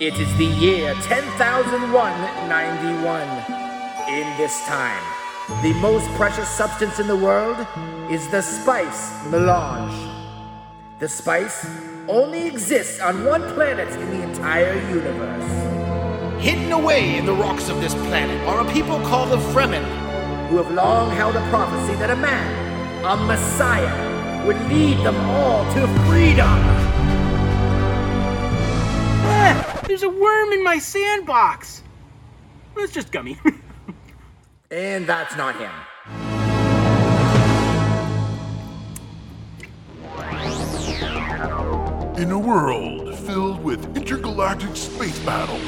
It is the year 10,00191. In this time, the most precious substance in the world is the spice melange. The spice only exists on one planet in the entire universe. Hidden away in the rocks of this planet are a people called the Fremen. who have long held a prophecy that a man, a messiah, would lead them all to freedom. Eh, There's a worm in my sandbox. It's just gummy. And that's not him. In a world filled with intergalactic space battles,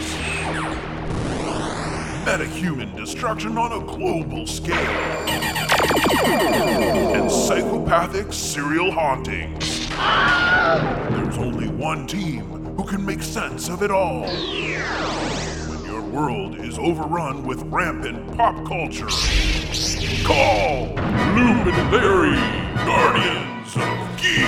metahuman destruction on a global scale, and psychopathic serial hauntings, there's only one team who can make sense of it all. When your world is overrun with rampant pop culture, call Lupin and Larry, Guardians of Geek.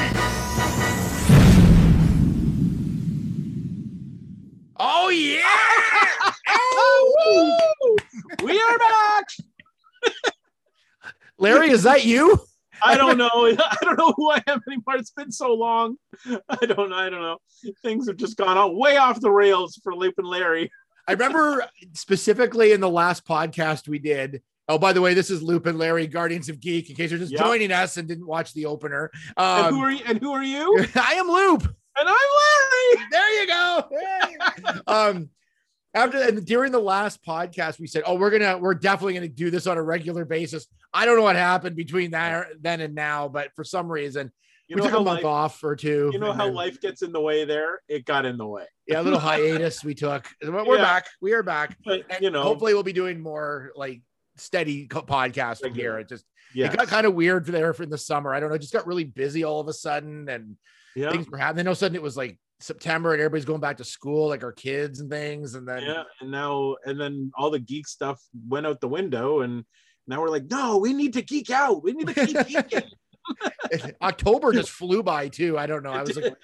Oh, yeah! oh, we are back. Larry, is that you? I don't know. I don't know who I am anymore. It's been so long. I don't. I don't know. Things have just gone out way off the rails for Loop and Larry. I remember specifically in the last podcast we did. Oh, by the way, this is Loop and Larry, Guardians of Geek. In case you're just Yep. joining us and didn't watch the opener, and um, who are you? And who are you? I am Loop. and I'm Larry. There you go. Um, after and during the last podcast, we said, "Oh, we're gonna, we're definitely gonna do this on a regular basis." I don't know what happened between that then and now, but for some reason, You we know took a month life, off or two. You know how then- life gets in the way. There, it got in the way. yeah, a little hiatus we took. We're Yeah. back. We are back. But And you know, hopefully we'll be doing more like steady podcast from here. It just yeah, it got kind of weird there for the summer. I don't know. It just got really busy all of a sudden, and yeah, things were happening. Then all of a sudden it was like September, and everybody's going back to school, like our kids and things. And then yeah. And now, and then all the geek stuff went out the window, and now we're like, no, we need to geek out. We need to keep geeking. October just flew by too. I don't know. I was like.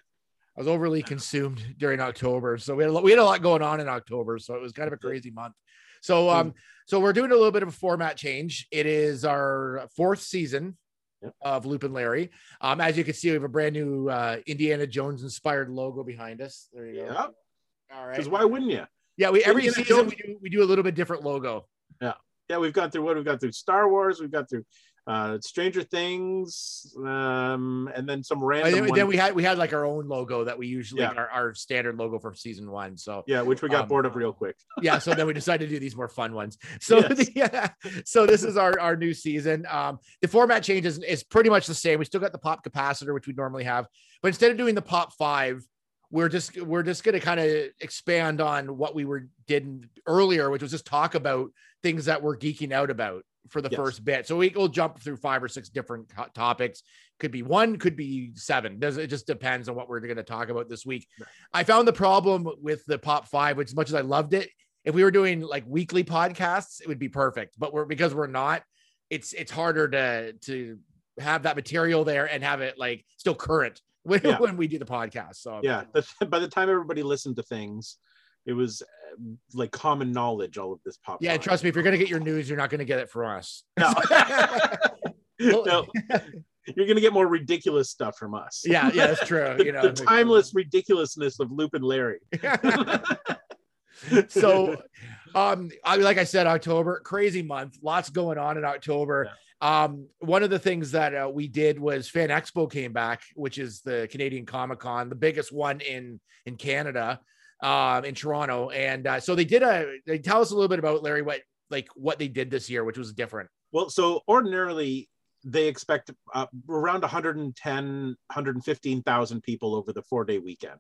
I was overly consumed during October, so we had a lot, we had a lot going on in October, so it was kind of a crazy month. So um, so we're doing a little bit of a format change. It is our fourth season Yep. of Loop and Larry. Um, as you can see, we have a brand new uh, Indiana Jones inspired logo behind us. There you go. yeah, All because why wouldn't you? Yeah, we every Indiana season Jones- we do we do a little bit different logo. Yeah, yeah. we've gone through what we've got through Star Wars, we've got through uh Stranger Things, um, and then some And random. then, one- then we had we had like our own logo that we usually Yeah. our, our standard logo from season one. So yeah, which we got um, bored of real quick. yeah so then we decided to do these more fun ones so Yes. the- yeah so this is our our new season um the format changes is pretty much the same we still got the pop capacitor which we normally have but instead of doing the pop five we're just we're just going to kind of expand on what we were did earlier which was just talk about things that we're geeking out about for the Yes. first bit so we will jump through five or six different to- topics could be one could be seven does it just depends on what we're going to talk about this week i found the problem with the pop five which as much as i loved it if we were doing like weekly podcasts, it would be perfect. But we're because we're not, it's it's harder to to have that material there and have it like still current when, Yeah. when we do the podcast. So Yeah, by the time everybody listened to things, it was uh, like common knowledge. All of this pop. yeah, trust me, if you're gonna get your news, you're not gonna get it from us. No. no, you're gonna get more ridiculous stuff from us. yeah, yeah, that's true. The, You know, the timeless ridiculousness of Loop and Larry. so um I, like i said october crazy month lots going on in october um one of the things that uh, we did was fan expo came back which is the canadian comic-con the biggest one in in canada um in toronto and uh, so they did a they tell us a little bit about larry what like what they did this year which was different Well, so ordinarily they expect uh, around 110, 115,000 people over the four day weekend.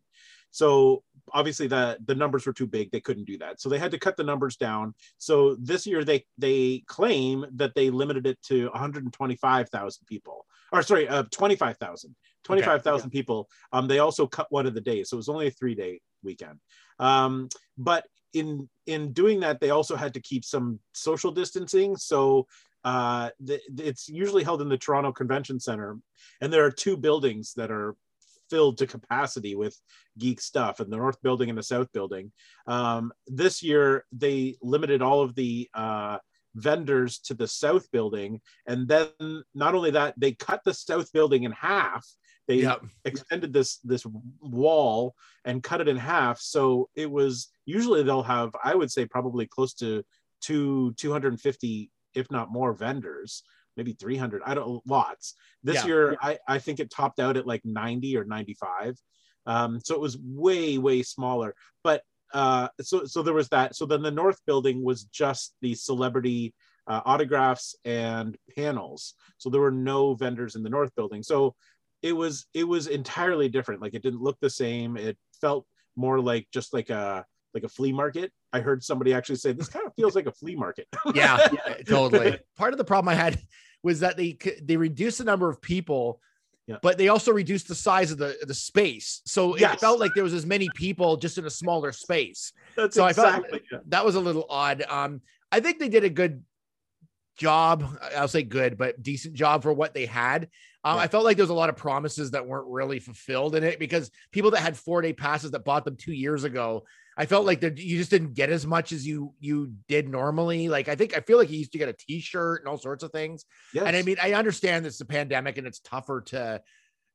So obviously the the numbers were too big; they couldn't do that. So they had to cut the numbers down. So this year they they claim that they limited it to 125,000 people, or sorry, uh, 25,000. 25,000 people. Um, they also cut one of the days, so it was only a three day weekend. Um, but in in doing that, they also had to keep some social distancing. So uh, the, it's usually held in the Toronto Convention Center, and there are two buildings that are filled to capacity with geek stuff in the north building and the south building um, this year they limited all of the uh, vendors to the south building and then not only that they cut the south building in half they Yep. extended this this wall and cut it in half. So it was usually they'll have i would say probably close to two 250 if not more vendors maybe 300 i don't lots. This Yeah. year I, I think it topped out at like 90 or 95 um, so it was way way smaller. But uh, so so there was that. So then the north building was just the celebrity uh, autographs and panels. So there were no vendors in the north building. So it was it was entirely different like it didn't look the same it felt more like just like a like a flea market i heard somebody actually say this kind of feels like a flea market yeah, totally. Part of the problem I had was that they c- they reduced the number of people, Yeah. but they also reduced the size of the the space. So it Yes. felt like there was as many people just in a smaller space. that's So I felt- exactly. That was a little odd. Um, I think they did a good job. I'll say good, but decent job for what they had. Um, Yeah. I felt like there was a lot of promises that weren't really fulfilled in it because people that had four day passes that bought them two years ago, I felt like you just didn't get as much as you you did normally. Like I think I feel like you used to get a T-shirt and all sorts of things. yes. And I mean, I understand it's a pandemic and it's tougher to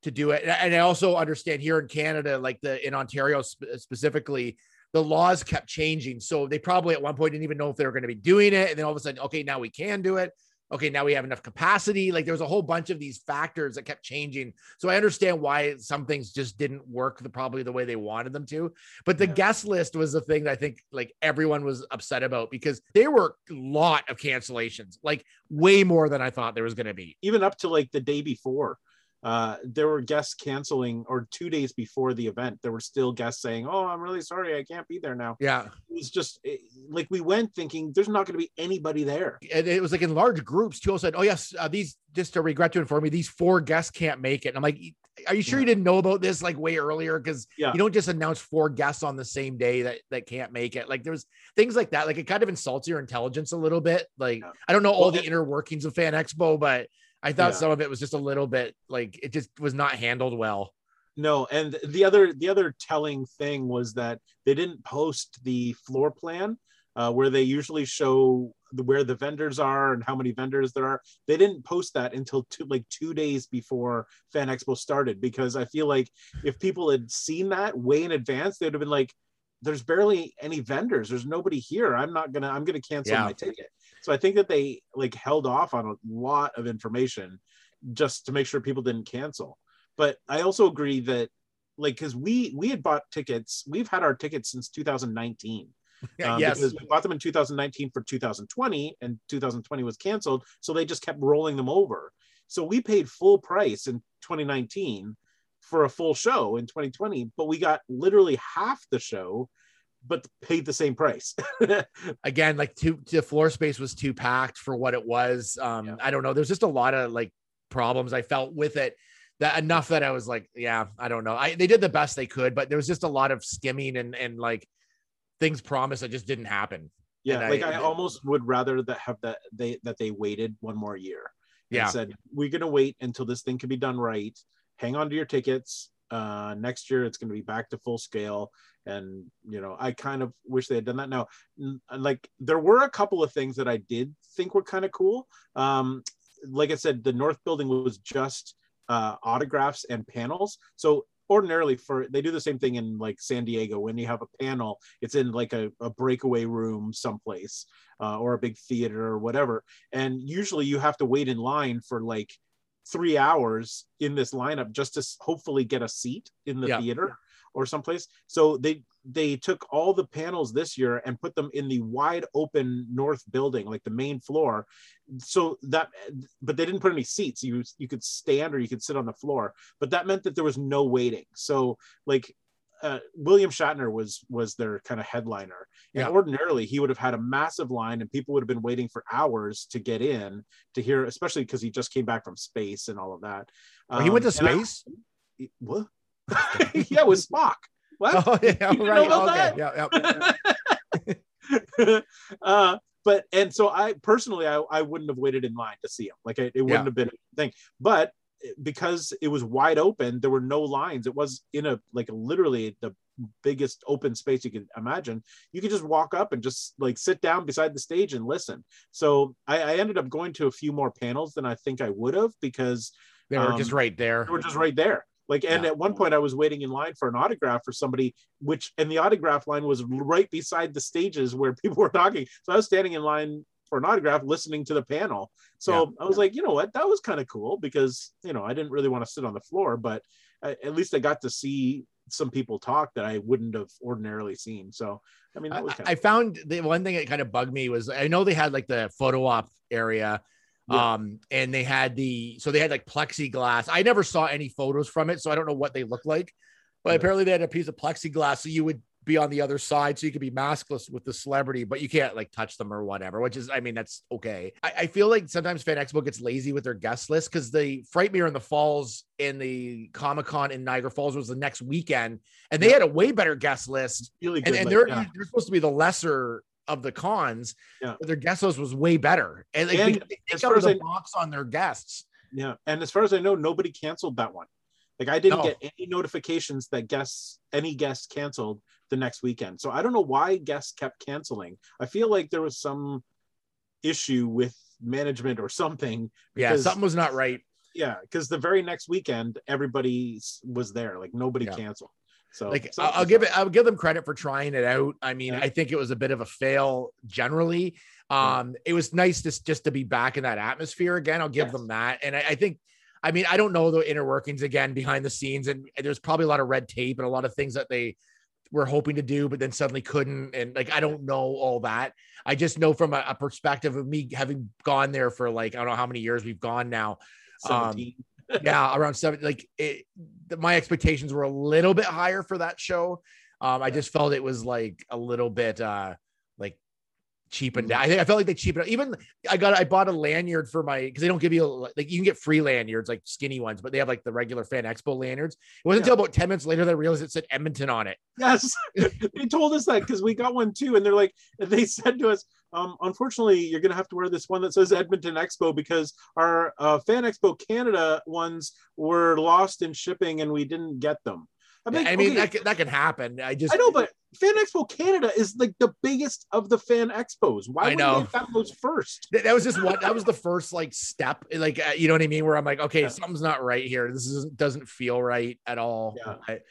to do it. And- And I also understand here in Canada, like the in Ontario sp- specifically, the laws kept changing. So they probably at one point didn't even know if they were going to be doing it. And then all of a sudden, okay, now we can do it. Okay, now we have enough capacity. Like there was a whole bunch of these factors that kept changing. So I understand why some things just didn't work the probably the way they wanted them to. But the Yeah. guest list was the thing that I think like everyone was upset about because there were a lot of cancellations, like way more than I thought there was going to be. even up to like the day before uh there were guests canceling or two days before the event there were still guests saying oh i'm really sorry i can't be there now Yeah. it was just it- like we went thinking there's not going to be anybody there And it was like in large groups too. Said, "Oh yes, uh, these just to regret to inform you, these four guests can't make it." And I'm like, "Are you sure you didn't know about this like way earlier? Because Yeah. you don't just announce four guests on the same day that that can't make it. Like there's things like that. Like it kind of insults your intelligence a little bit. Like Yeah. I don't know all Well, the inner workings of Fan Expo, but I thought Yeah. some of it was just a little bit like it just was not handled well. no and the other the other telling thing was that they didn't post the floor plan uh, where they usually show the, where the vendors are and how many vendors there are they didn't post that until two like two days before fan expo started because i feel like if people had seen that way in advance they'd have been like there's barely any vendors. There's nobody here. I'm not gonna i'm gonna cancel Yeah. my ticket. So i think that they like held off on a lot of information just to make sure people didn't cancel. But i also agree that like because we we had bought tickets we've had our tickets since 2019 um, yes. because we bought them in 2019 for 2020 and 2020 was canceled so they just kept rolling them over. So we paid full price in 2019 for a full show in 2020 but we got literally half the show but paid the same price. Again like too the floor space was too packed for what it was. Um Yeah. i don't know. There's just a lot of like problems i felt with it that enough that i was like yeah i don't know. I they did the best they could but there was just a lot of skimming and and like things promised that just didn't happen. Yeah And like I- i almost would rather that have that they that they waited one more year and yeah. said we're going to wait until this thing can be done right hang on to your tickets. Uh next year it's going to be back to full scale. And you know i kind of wish they had done that. Now like there were a couple of things that i did think were kind of cool. Um like i said the north building was just uh autographs and panels. So ordinarily for they do the same thing in like san diego. When you have a panel it's in like a, a breakaway room someplace uh, or a big theater or whatever. And usually you have to wait in line for like three hours in this lineup just to hopefully get a seat in the Yeah. theater or someplace. So they they took all the panels this year and put them in the wide open north building like the main floor. So that but they didn't put any seats. You you could stand or you could sit on the floor but that meant that there was no waiting. So like uh, William Shatner was was their kind of headliner, and Yeah. ordinarily he would have had a massive line, and people would have been waiting for hours to get in to hear, especially because he just came back from space and all of that. Oh, he went to Um, and I- space what? yeah, with Spock. What? oh yeah know right about okay that? yeah, yeah. uh, but and so I personally I, I wouldn't have waited in line to see him. Like it, it wouldn't Yeah. have been a thing. But because it was wide open, there were no lines. It was in a like literally the biggest open space you could imagine. You could just walk up and just like sit down beside the stage and listen. So I, I ended up going to a few more panels than I think I would have because They were Um, just right there. they were just right there. Like, and Yeah. at one point I was waiting in line for an autograph for somebody, which, and the autograph line was right beside the stages where people were talking. So I was standing in line for an autograph listening to the panel. So I was like, you know what, that was kind of cool because, you know, I didn't really want to sit on the floor, but I, at least I got to see some people talk that I wouldn't have ordinarily seen. So, I mean, that was I, kind I of, found the one thing that kind of bugged me was I know they had like the photo op area. Yeah. Um, and they had the so they had like plexiglass. I never saw any photos from it, so I don't know what they look like. But Yeah. apparently they had a piece of plexiglass, so you would be on the other side, so you could be maskless with the celebrity, but you can't like touch them or whatever. Which is, I mean, that's okay. I, I feel like sometimes Fan Expo gets lazy with their guest list because the Frightmare in the Falls and the Comic Con in Niagara Falls was the next weekend, and they Yeah. had a way better guest list really good. and, and they're yeah. they're supposed to be the lesser of the cons. Yeah. But their guest list was way better, and like And they, they as far as the I- box on their guests. Yeah, and as far as I know, nobody canceled that one. Like I didn't No. get any notifications that guests, any guests canceled the next weekend. So I don't know why guests kept canceling. I feel like there was some issue with management or something. Yeah, because- something was not right. Yeah, because the very next weekend everybody was there. Like nobody Yeah. canceled. So Like I'll, give it, I'll give them credit for trying it out. I mean, Yeah. I think it was a bit of a fail generally. Yeah. Um, it was nice just just to be back in that atmosphere again. I'll give Yes. them that, and I, I think. I mean, I don't know the inner workings again behind the scenes, and there's probably a lot of red tape and a lot of things that they were hoping to do, but then suddenly couldn't. And like, I don't know all that. I just know from a, a perspective of me having gone there for like, I don't know how many years we've gone now. um, yeah, around seven. Like it, my expectations were a little bit higher for that show. Um, I just felt it was like a little bit uh cheapened. I think I felt like they cheapened. Even I got I bought a lanyard for my because they don't give you like you can get free lanyards like skinny ones, but they have like the regular Fan Expo lanyards. It wasn't Yeah. until about ten minutes later that I realized it said Edmonton on it. Yes, they told us that because we got one too, and they're like, they said to us, um, unfortunately, you're gonna have to wear this one that says Edmonton Expo because our uh, Fan Expo Canada ones were lost in shipping and we didn't get them. Like, I mean okay, that can, that can happen. I just I know, but Fan Expo Canada is like the biggest of the fan expos. Why I would know. they have those first? Th- that was just what that was the first like step like uh, you know what i mean where i'm like okay Yeah. something's not right here this is doesn't feel right at all Yeah. I-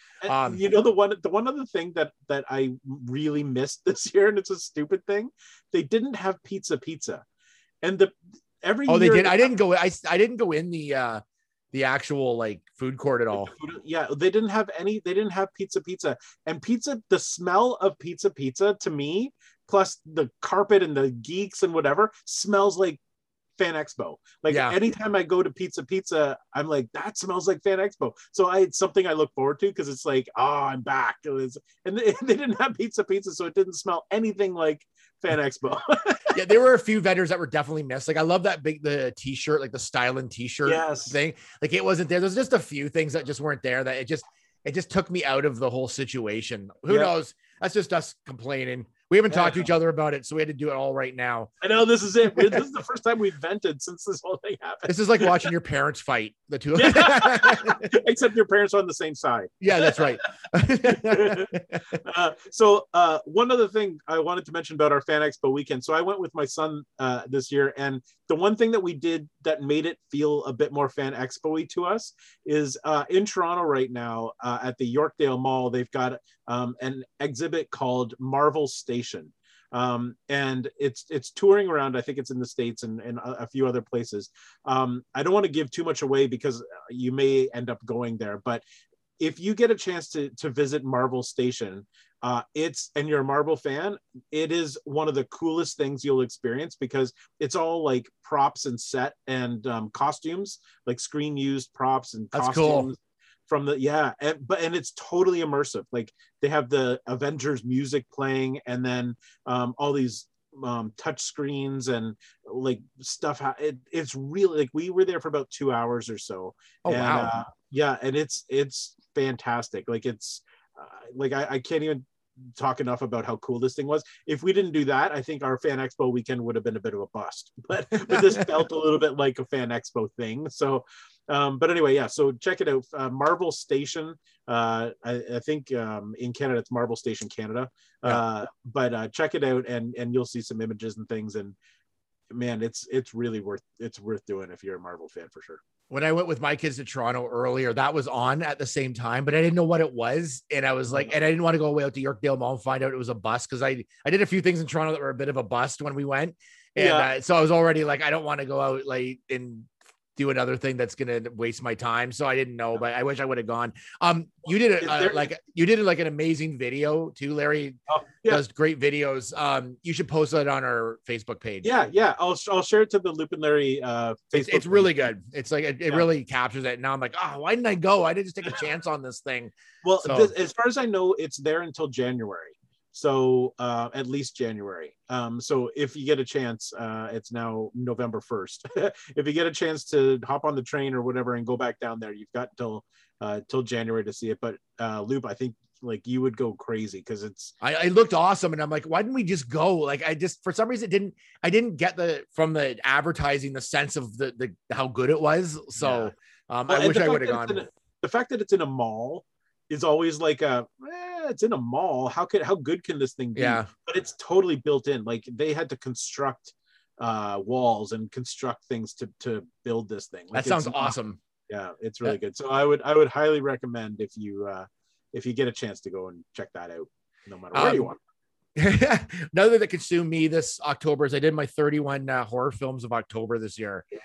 Um, you know the one the one other thing that that I really missed this year, and it's a stupid thing, they didn't have pizza pizza, and the every oh they did i didn't go i i didn't go in the uh the actual like food court at all. yeah they didn't have any they didn't have pizza pizza. And pizza the smell of pizza pizza to me plus the carpet and the geeks and whatever smells like fan expo. Like Yeah. anytime i go to pizza pizza i'm like that smells like fan expo. So i it's something i look forward to because it's like oh i'm back. And they, they didn't have pizza pizza so it didn't smell anything like fan expo. Yeah there were a few vendors that were definitely missed. Like i love that big the t-shirt like the styling t-shirt Yes. thing. Like it wasn't there. There's just a few things that just weren't there that it just it just took me out of the whole situation. Who Yeah. knows? That's just us complaining we haven't Yeah. talked to each other about it so we had to do it all right now i know this is it this is the first time we've vented since this whole thing happened this is like watching your parents fight the two except your parents are on the same side yeah that's right uh, so uh, one other thing I wanted to mention about our Fan Expo weekend. So I went with my son uh, this year, and the one thing that we did that made it feel a bit more Fan Expo-y to us is uh, in Toronto right now uh, at the Yorkdale Mall. They've got um, an exhibit called Marvel Station. Um, and it's it's touring around. I think it's in the states and, and a, a few other places. Um, I don't want to give too much away because you may end up going there. But if you get a chance to to visit Marvel Station, uh, it's and you're a Marvel fan, it is one of the coolest things you'll experience because it's all like props and set and um, costumes, like screen used props and That's costumes. cool. From the yeah, and, but and it's totally immersive. Like they have the Avengers music playing, and then um, all these um, touch screens and like stuff. It, it's really like we were there for about two hours or so, oh and, wow uh, yeah, and it's it's fantastic. Like it's uh, like I, I can't even talk enough about how cool this thing was. If we didn't do that, I think our fan expo weekend would have been a bit of a bust. But but this felt a little bit like a fan expo thing. So Um, but anyway, yeah. So check it out. Uh, Marvel Station. Uh, I, I think um, in Canada it's Marvel Station Canada. Uh, but uh, check it out and and you'll see some images and things. And man, it's it's really worth it's worth doing if you're a Marvel fan for sure. when I went with my kids to Toronto earlier, that was on at the same time, but I didn't know what it was. And I was like, and I didn't want to go away out to Yorkdale Mall and find out it was a bust because I I did a few things in Toronto that were a bit of a bust when we went. And Yeah. uh, so I was already like, I don't want to go out like and do another thing that's gonna waste my time. So I didn't know, but I wish I would have gone. Um, you did a, uh, like you did like an amazing video too, Larry. Oh, yeah. Does great videos. Um, you should post it on our Facebook page. Yeah, yeah. I'll I'll share it to the Loop and Larry uh, Facebook. It's, it's really good. It's like it, it Yeah. really captures it. Now I'm like, oh, why didn't I go? I didn't just take a chance on this thing. Well, So- this, as far as I know, it's there until January. So uh, at least January. Um, so if you get a chance, uh, it's now November first. if you get a chance to hop on the train or whatever and go back down there, you've got till uh, till January to see it. But uh, Loop, I think like you would go crazy because it's I, I looked awesome, and I'm like, why didn't we just go? Like, I just for some reason didn't. I didn't get the from the advertising the sense of the the how good it was. So um, Well, I wish I would have gone. a- the fact that it's in a mall is always like a eh, it's in a mall. How could how good can this thing be? Yeah, but it's totally built in. Like they had to construct uh walls and construct things to to build this thing. Like that sounds awesome. Yeah, it's really good. So I would I would highly recommend if you uh if you get a chance to go and check that out, no matter where you Um, are. Another thing that consumed me this October is I did my 31 uh, horror films of October this year, Yeah,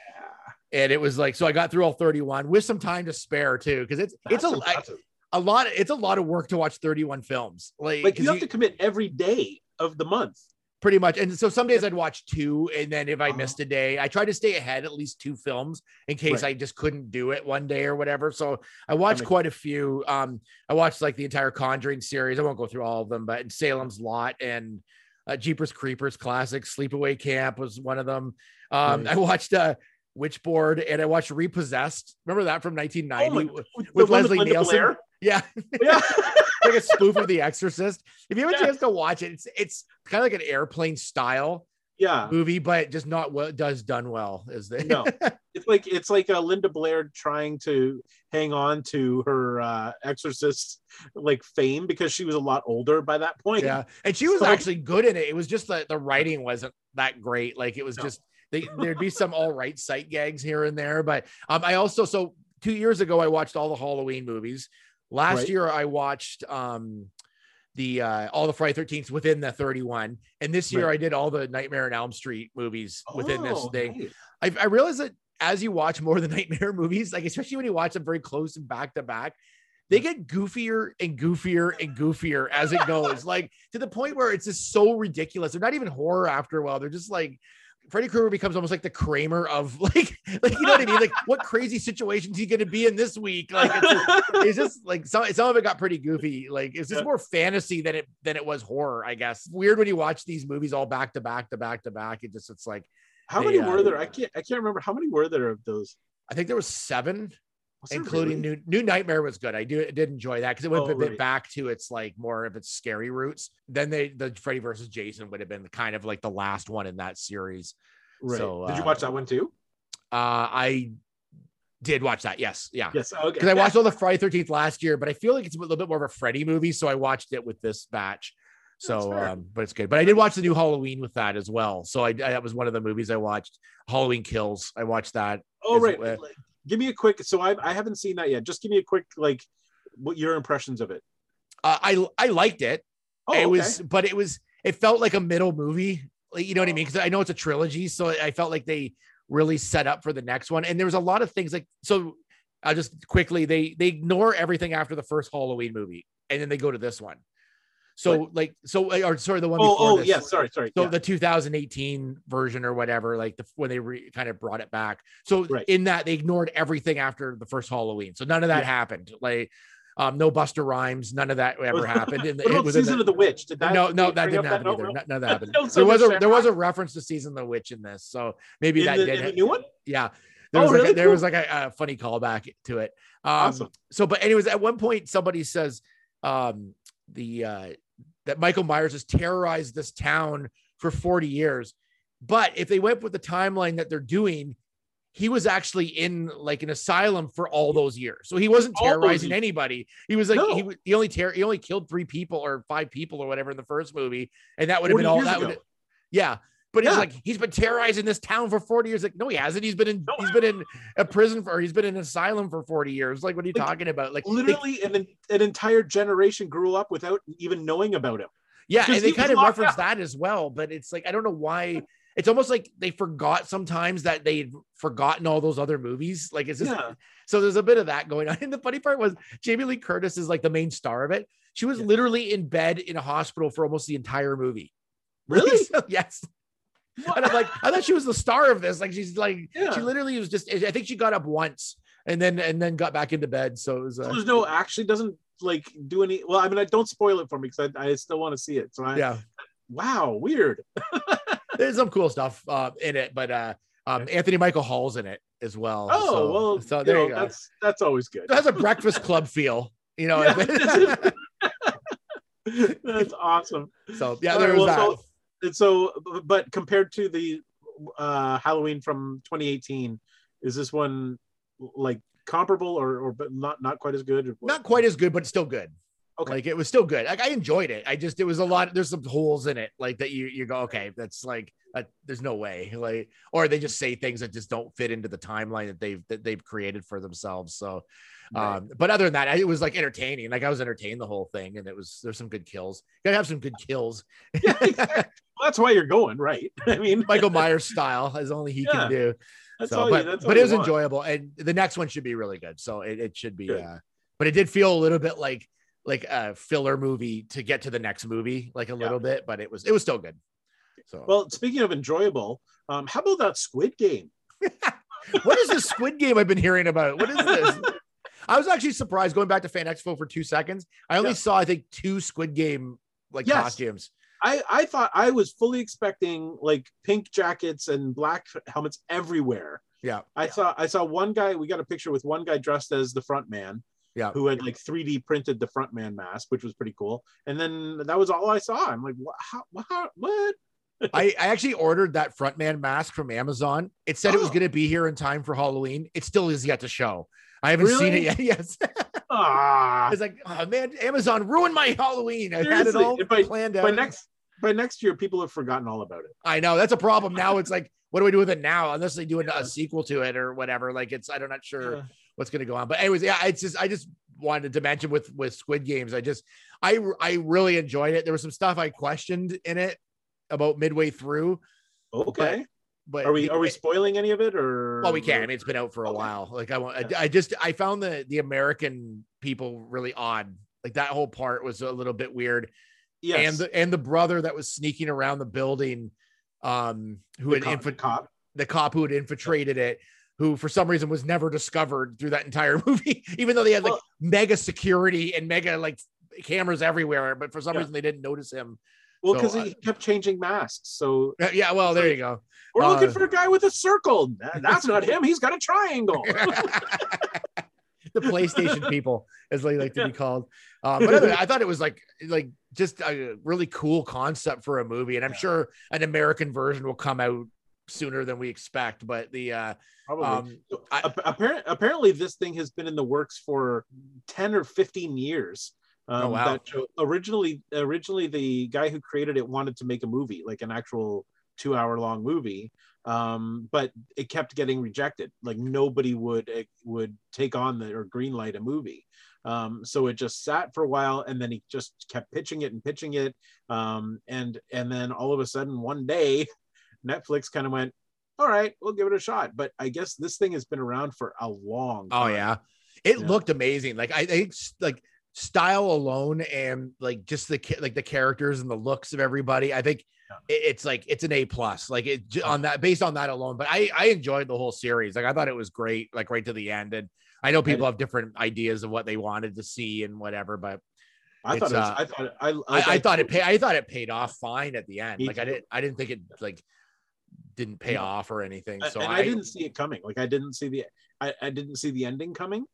and it was like so I got through all 31 with some time to spare too because it's it's that's a impressive. A lot. It's a lot of work to watch 31 films. Like, like you have to commit every day of the month. pretty much. And so some days I'd watch two, and then if I Uh-huh. missed a day, I tried to stay ahead at least two films in case Right. I just couldn't do it one day or whatever. So I watched makes quite a few. Um, I watched like the entire Conjuring series. I won't go through all of them, but in Salem's Lot and uh, Jeepers Creepers classic, Sleepaway Camp was one of them. Um, Nice. I watched uh, Witchboard and I watched Repossessed. Remember that from 1990 Oh with, with Leslie Nielsen? Blair? Yeah, Yeah. like a spoof of The Exorcist. If you have a Yeah. chance to watch it, it's it's kind of like an airplane style yeah. movie, but just not what does done well. Is the No. It's like it's like uh, Linda Blair trying to hang on to her uh exorcist like fame because she was a lot older by that point. yeah, and she was So- actually good in it. It was just that the writing wasn't that great. Like it was No. just they, there'd be some all right sight gags here and there, but um, I also so two years ago I watched all the Halloween movies. Last Right. year I watched um the uh all the Friday 13th within the 31 and this year Right. I did all the Nightmare on Elm Street movies within this Oh, thing. nice. I, I realize that as you watch more of the nightmare movies, like especially when you watch them very close and back to back, they get goofier and goofier and goofier as it goes, like to the point where it's just so ridiculous. They're not even horror after a while. They're just like Freddy Krueger becomes almost like the Kramer of like, like you know what I mean? Like, what crazy situations he going to be in this week? Like, it's, just- it's just like some some of it got pretty goofy. Like, it's just more fantasy than it than it was horror, I guess. Weird when you watch these movies all back to back to back to back. It just it's like How They, many uh, were there? I can't I can't remember how many were there of those. I think there was seven including really? new new nightmare was good i do I did enjoy that because it went Oh, a bit right. back to its like more of its scary roots then they the freddy versus jason would have been kind of like the last one in that series Right. So, Did you uh, watch that one too? uh i did watch that yes yeah Yes. Okay. because i watched all the friday 13th last year but i feel like it's a little bit more of a freddy movie so i watched it with this batch so um but it's good but i did watch the new halloween with that as well so i that was one of the movies i watched halloween kills i watched that Oh right. uh, give me a quick. So I I haven't seen that yet. Just give me a quick like what your impressions of it. uh, i i liked it Oh, it okay. was but it was it felt like a middle movie like you know what i mean because i know it's a trilogy so i felt like they really set up for the next one and there was a lot of things like so i'll just quickly they they ignore everything after the first halloween movie and then they go to this one so like so or sorry the one Oh, before oh this. yes. Sorry, sorry. So yeah. the 2018 version or whatever, like the when they re, kind of brought it back. So Right. in that they ignored everything after the first Halloween. So none of that Yeah. happened. Like um, no Busta Rhymes, none of that ever happened. In the, what about season the- of the witch? Did that? no, no, that didn't happen either. no. None, none of that happened. No There was a there was a reference to season of the witch in this, so maybe In that the, did. the new one. yeah, there Oh, was like a, there Cool. was like a, a funny callback to it. Um, Awesome. So, but anyways, at one point somebody says um, the uh, that Michael Myers has terrorized this town for 40 years, but if they went with the timeline that they're doing, he was actually in like an asylum for all those years. So he wasn't terrorizing anybody. He was like No. he, he only ter- he only killed three people or five people or whatever in the first movie, and that would have been all that would yeah. But he's like he's been terrorizing this town for 40 years. Like, no, he hasn't. He's been in No. he's been in a prison for he's been in an asylum for 40 years. Like, what are you Like, talking about? Like Literally, an, an entire generation grew up without even knowing about him. Yeah, and they kind of reference that as well, but it's like I don't know why. It's almost like they forgot sometimes that they'd forgotten all those other movies. Like it's just Yeah. so there's a bit of that going on. And the funny part was Jamie Lee Curtis is like the main star of it. She was Yeah. literally in bed in a hospital for almost the entire movie. Really? So, yes. And I'm like, I thought she was the star of this. Like she's like, Yeah. she literally was just. I think she got up once and then and then got back into bed. So it was. Uh, there's no actually doesn't like do any. Well, I mean, I don't spoil it for me because I, I still want to see it. So I, yeah. wow, weird. there's some cool stuff uh, in it, but uh, um, Anthony Michael Hall's in it as well. Oh so, well, so you there know, you go. that's that's always good. It has a Breakfast Club feel, you know. Yeah. that's awesome. so yeah, there right, was well, that. so- so, but compared to the uh, Halloween from 2018, is this one like comparable or or but not not quite as good? Not quite as good, but still good. Okay. Like it was still good. Like I enjoyed it. I just it was a lot. There's some holes in it, like that. You you go okay. That's like uh, there's no way. Like or they just say things that just don't fit into the timeline that they've that they've created for themselves. So, Right. um, but other than that, I- it was like entertaining. Like I was entertained the whole thing, and it was there's some good kills. You gotta have some good kills. Yeah, exactly. Well, that's why you're going, right? I mean, Michael Myers style, as only he Yeah. can do. that's so, all. but you, that's all but it was want. enjoyable, and the next one should be really good. So it, it should be. Good. Uh, but it did feel a little bit like like a filler movie to get to the next movie, like a Yeah. little bit, but it was it was still good. So Well, speaking of enjoyable, um, how about that Squid Game? what is this Squid Game I've been hearing about? What is this? I was actually surprised going back to Fan Expo for two seconds. I only Yeah. saw I think two Squid Game like Yes. costumes. I I thought I was fully expecting like pink jackets and black helmets everywhere. Yeah. I saw I saw one guy. We got a picture with one guy dressed as the front man. Yeah. Who had like 3D printed the front man mask, which was pretty cool. And then that was all I saw. I'm like, what? How, how, what? I, I actually ordered that frontman mask from Amazon. It said it was Oh. going to be here in time for Halloween. It still is yet to show. I haven't seen it yet. Yes. Ah, It's like, oh man, Amazon ruined my Halloween. I had it all planned by out. next by next year, people have forgotten all about it. I know that's a problem. Now it's like, what do we do with it now? Unless they do a, Yeah. a sequel to it or whatever. Like it's, I'm not know, sure Yeah. What's going to go on. But anyways, yeah, it's just, I just wanted to mention with with Squid Games. I just, I I really enjoyed it. There was some stuff I questioned in it about midway through, Okay. but Are we are we spoiling any of it or? Well, we can. I mean, it's been out for a Okay. while. Like I want, I, just, I found the the American people really odd. Like that whole part was a little bit weird. yeah And the and the brother that was sneaking around the building, um, who the had cop, the cop. the cop who had infiltrated it, who for some reason was never discovered through that entire movie, even though they had like Well- mega security and mega like cameras everywhere, but for some Yeah. reason they didn't notice him. Well, So, because uh, he kept changing masks. So Uh, Yeah, well, there you go. we're Uh, looking for a guy with a circle. That's not him. He's got a triangle. the PlayStation people, as they like to be called. Uh, but anyway, I thought it was like like just a really cool concept for a movie, and I'm sure an American version will come out sooner than we expect. But the uh, Probably. um, I- ap- apparent, apparently, this thing has been in the works for ten or fifteen years. Um, Oh, wow. That originally, originally the guy who created it wanted to make a movie, like an actual two-hour-long movie, um, but it kept getting rejected. Like nobody would eh, would take on the or greenlight a movie. Um, so it just sat for a while, and then he just kept pitching it and pitching it, um, and and then all of a sudden one day, Netflix kind of went, all right, we'll give it a shot. But I guess this thing has been around for a long oh yeah, it Yeah. looked amazing. Like I think like style alone and like just the like the characters and the looks of everybody. I think Yeah. it's like it's an A plus. Like it on that based on that alone. But I I enjoyed the whole series. Like I thought it was great. Like right to the end. And I know people have different ideas of what they wanted to see and whatever. But I thought it was, uh, I thought I, I, like, I thought it pay, I thought it paid off fine at the end. Like I didn't I didn't think it like didn't pay No. off or anything. So I, I, didn't see it coming. Like I didn't see the I, I didn't see the ending coming.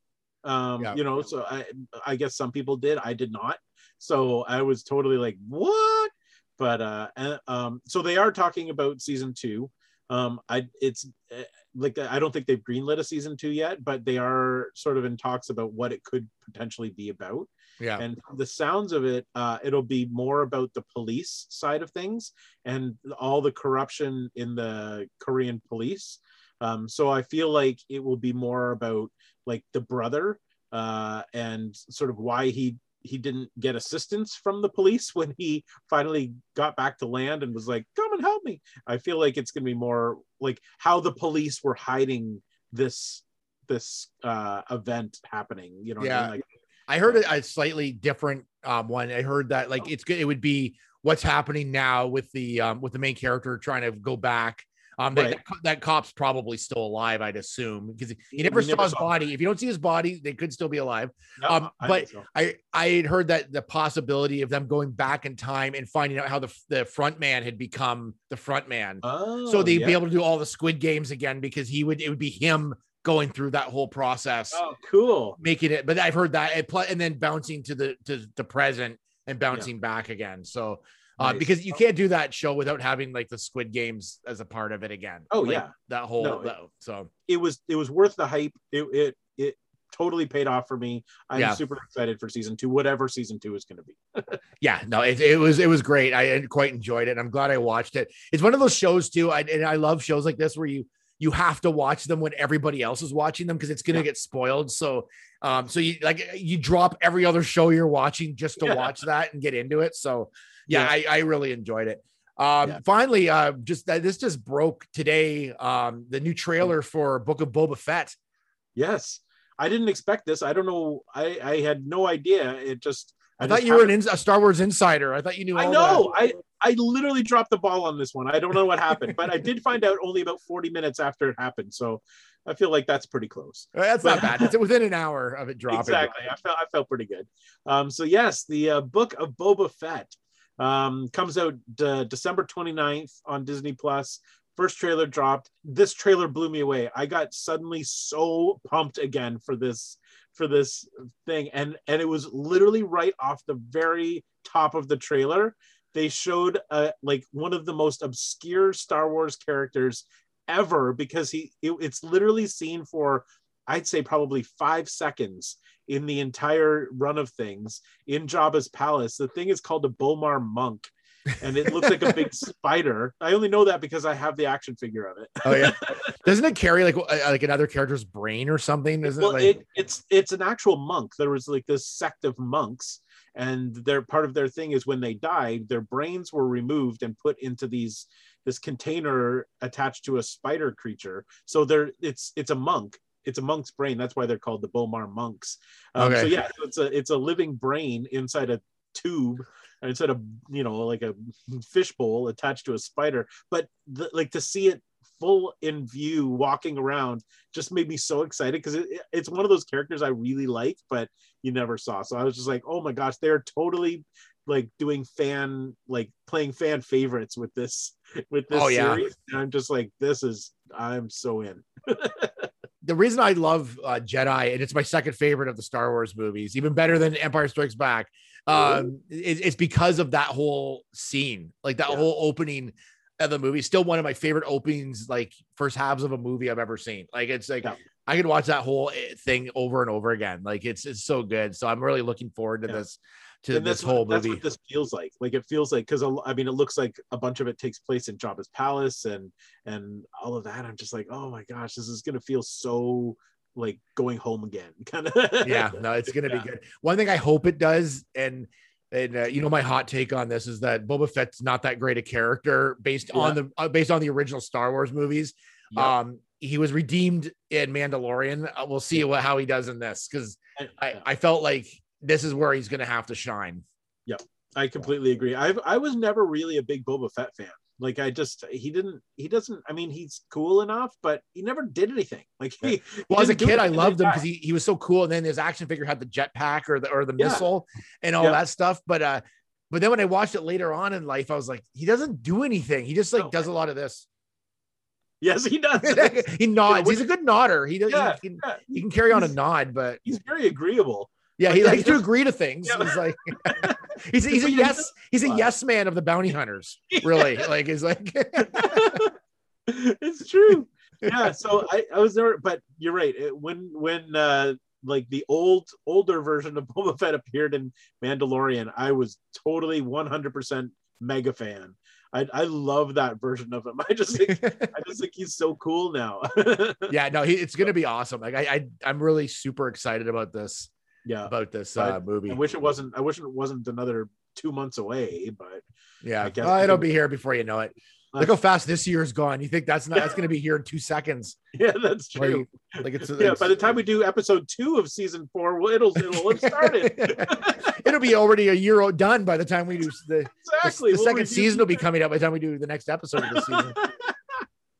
Um, Yeah. you know, so I I guess some people did. I did not. So I was totally like, what? But uh, and, um, so they are talking about season two. Um, I it's uh, like I don't think they've greenlit a season two yet, but they are sort of in talks about what it could potentially be about. Yeah. And the sounds of it, uh, it'll be more about the police side of things and all the corruption in the Korean police. Um, so I feel like it will be more about like the brother uh, and sort of why he he didn't get assistance from the police when he finally got back to land and was like, "Come and help me." I feel like it's going to be more like how the police were hiding this this uh, event happening. You know, what I Yeah. mean? like I heard a, a slightly different um, one. I heard that like it's good. It would be what's happening now with the um, with the main character trying to go back. Um, that, Right. that, that cop's probably still alive, I'd assume, because you We never never saw his saw body. If you don't see his body, they could still be alive. no, um, I but so. I I had heard that the possibility of them going back in time and finding out how the the front man had become the front man, oh, so they'd yeah. be able to do all the Squid Games again because he would it would be him going through that whole process Oh, cool. making it but i've heard that and, pl- and then bouncing to the to the present and bouncing back again so uh, Nice. because you can't do that show without having like the squid games as a part of it again Oh, Like, yeah. that whole No, that- so It was it was worth the hype. It it it totally paid off for me. I'm Yeah. super excited for season two, whatever season two is going to be. yeah no it, it was it was great i quite enjoyed it i'm glad i watched it it's one of those shows too I, and i love shows like this where you you have to watch them when everybody else is watching them because it's going to Yeah. get spoiled so um so you like you drop every other show you're watching just to Yeah. watch that and get into it so yeah, Yeah. I, I really enjoyed it um finally uh just that this just broke today um the new trailer for book of boba fett Yes, I didn't expect this. I don't know. I I had no idea. It just. i, just thought you were an a star wars insider i thought you knew I know. that. I literally dropped the ball on this one. I don't know what happened, but I did find out only about 40 minutes after it happened. So I feel like that's pretty close. that's not bad it's within an hour of it dropping Exactly. I felt I felt pretty good. Um, so yes, the uh, book of Boba Fett um, comes out uh, December 29th on Disney Plus. First trailer dropped. This trailer blew me away. I got suddenly so pumped again for this for this thing, and and it was literally right off the very top of the trailer. They showed uh, like one of the most obscure Star Wars characters ever because he it, it's literally seen for I'd say probably five seconds in the entire run of things in Jabba's palace. The thing is called a B'omarr monk, and it looks like a big spider. I only know that because I have the action figure of it. Oh yeah, doesn't it carry like like another character's brain or something? Isn't well, it like it, it's it's an actual monk. There was like this sect of monks, and their part of their thing is when they died, their brains were removed and put into these this container attached to a spider creature. So they're it's it's a monk. It's a monk's brain. That's why they're called the B'omarr monks. Um, So yeah, so it's a it's a living brain inside a tube instead of you know like a fishbowl attached to a spider but the, like to see it full in view walking around just made me so excited because it, it's one of those characters i really like but you never saw so i was just like oh my gosh they're totally like doing fan like playing fan favorites with this with this Oh, yeah. series and i'm just like this is i'm so in the reason I love uh, Jedi, and it's my second favorite of the Star Wars movies, even better than Empire Strikes Back, um, is, it's because of that whole scene, like that Yeah. whole opening of the movie. Still one of my favorite openings, like first halves of a movie I've ever seen. Like it's like Yeah. I could watch that whole eh, thing over and over again. Like it's it's so good. So I'm really looking forward to Yeah. this to and this whole what, that's movie. what this feels like. Like it feels like because I mean, it looks like a bunch of it takes place in Jabba's palace and and all of that. I'm just like, oh my gosh, this is gonna feel so like going home again, kind of. yeah, no, it's gonna Yeah. be good. One thing I hope it does, and and uh, you know my hot take on this is that Boba Fett's not that great a character based on the uh, based on the original Star Wars movies. Yeah. Um, he was redeemed in Mandalorian. Uh, We'll see what how he does in this because I I felt like this is where he's gonna have to shine. Yep, I completely agree. I I was never really a big Boba Fett fan. Like I just he didn't he doesn't. I mean, he's cool enough, but he never did anything. Like he. Well, as a kid, I loved him because he, he was so cool. And then his action figure had the jetpack or the or the Yeah. missile and all Yeah. that stuff. But uh, but then when I watched it later on in life, I was like, he doesn't do anything. He just like No. does a lot of this. Yes, he does. he nods. He's a good nodder. He does. Yeah, he, can, yeah. he can carry on a nod, but He's very agreeable. Yeah, he likes to agree to things. Yeah. He's like, he's he's a yes. He's a yes man of the bounty hunters. Really, like he's like it's true. Yeah. So I, I was there, but you're right. It, when when uh like the old older version of Boba Fett appeared in Mandalorian, I was totally 100% mega fan. I, I love that version of him. I just think I just think he's so cool now. yeah, no, he, it's gonna be awesome. Like I, I I'm really super excited about this. Yeah, about this uh, movie. I wish it wasn't. I wish it wasn't another two months away. But yeah, I guess well, it'll be here before you know it. Uh, Look how fast this year's gone. You think that's not that's gonna be here in two seconds? yeah, that's true. Like, like it's, yeah, it's- by the time we do episode two of season four, well, it'll it'll have started. it'll be already a year old done by the time we do the, the- exactly. the We'll second season will be coming out by the time we do the next episode of the season.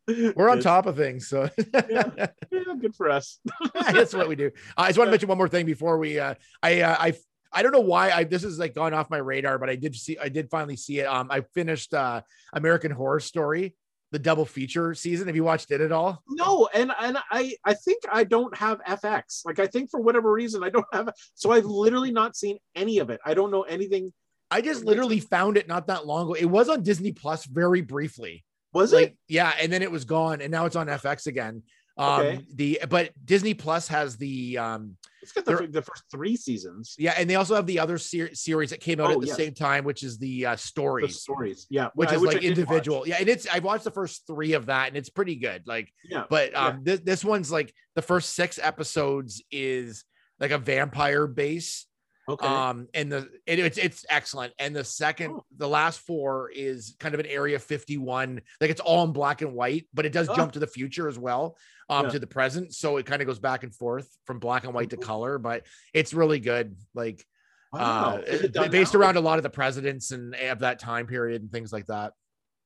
We're on top of things, so Yeah, good for us. that's what we do. I just want to mention one more thing before we. Uh, I uh, I I don't know why I this is like gone off my radar, but I did see I did finally see it. Um, I finished uh, American Horror Story, the double feature season. Have you watched it at all? No, and and I I think I don't have FX. Like I think for whatever reason I don't have. So I've literally not seen any of it. I don't know anything. I just literally found it not that long ago. It was on Disney Plus very briefly. Was like it? yeah and then it was gone and now it's on fx again um Okay. the but disney plus has the um It's got the, the first three seasons. yeah and they also have the other ser- series that came out Oh, at the yes. same time which is the uh The stories stories, yeah, which I- is I like watch. individual yeah and it's i've watched the first three of that and it's pretty good like Yeah, but Yeah. um this, this one's like the first six episodes is like a vampire base okay. um and the it, it's it's excellent and the second Oh. the last four is kind of an area 51 like it's all in black and white but it does Oh. jump to the future as well um Yeah. to the present so it kind of goes back and forth from black and white to color but it's really good like wow. uh based now? around a lot of the presidents and of that time period and things like that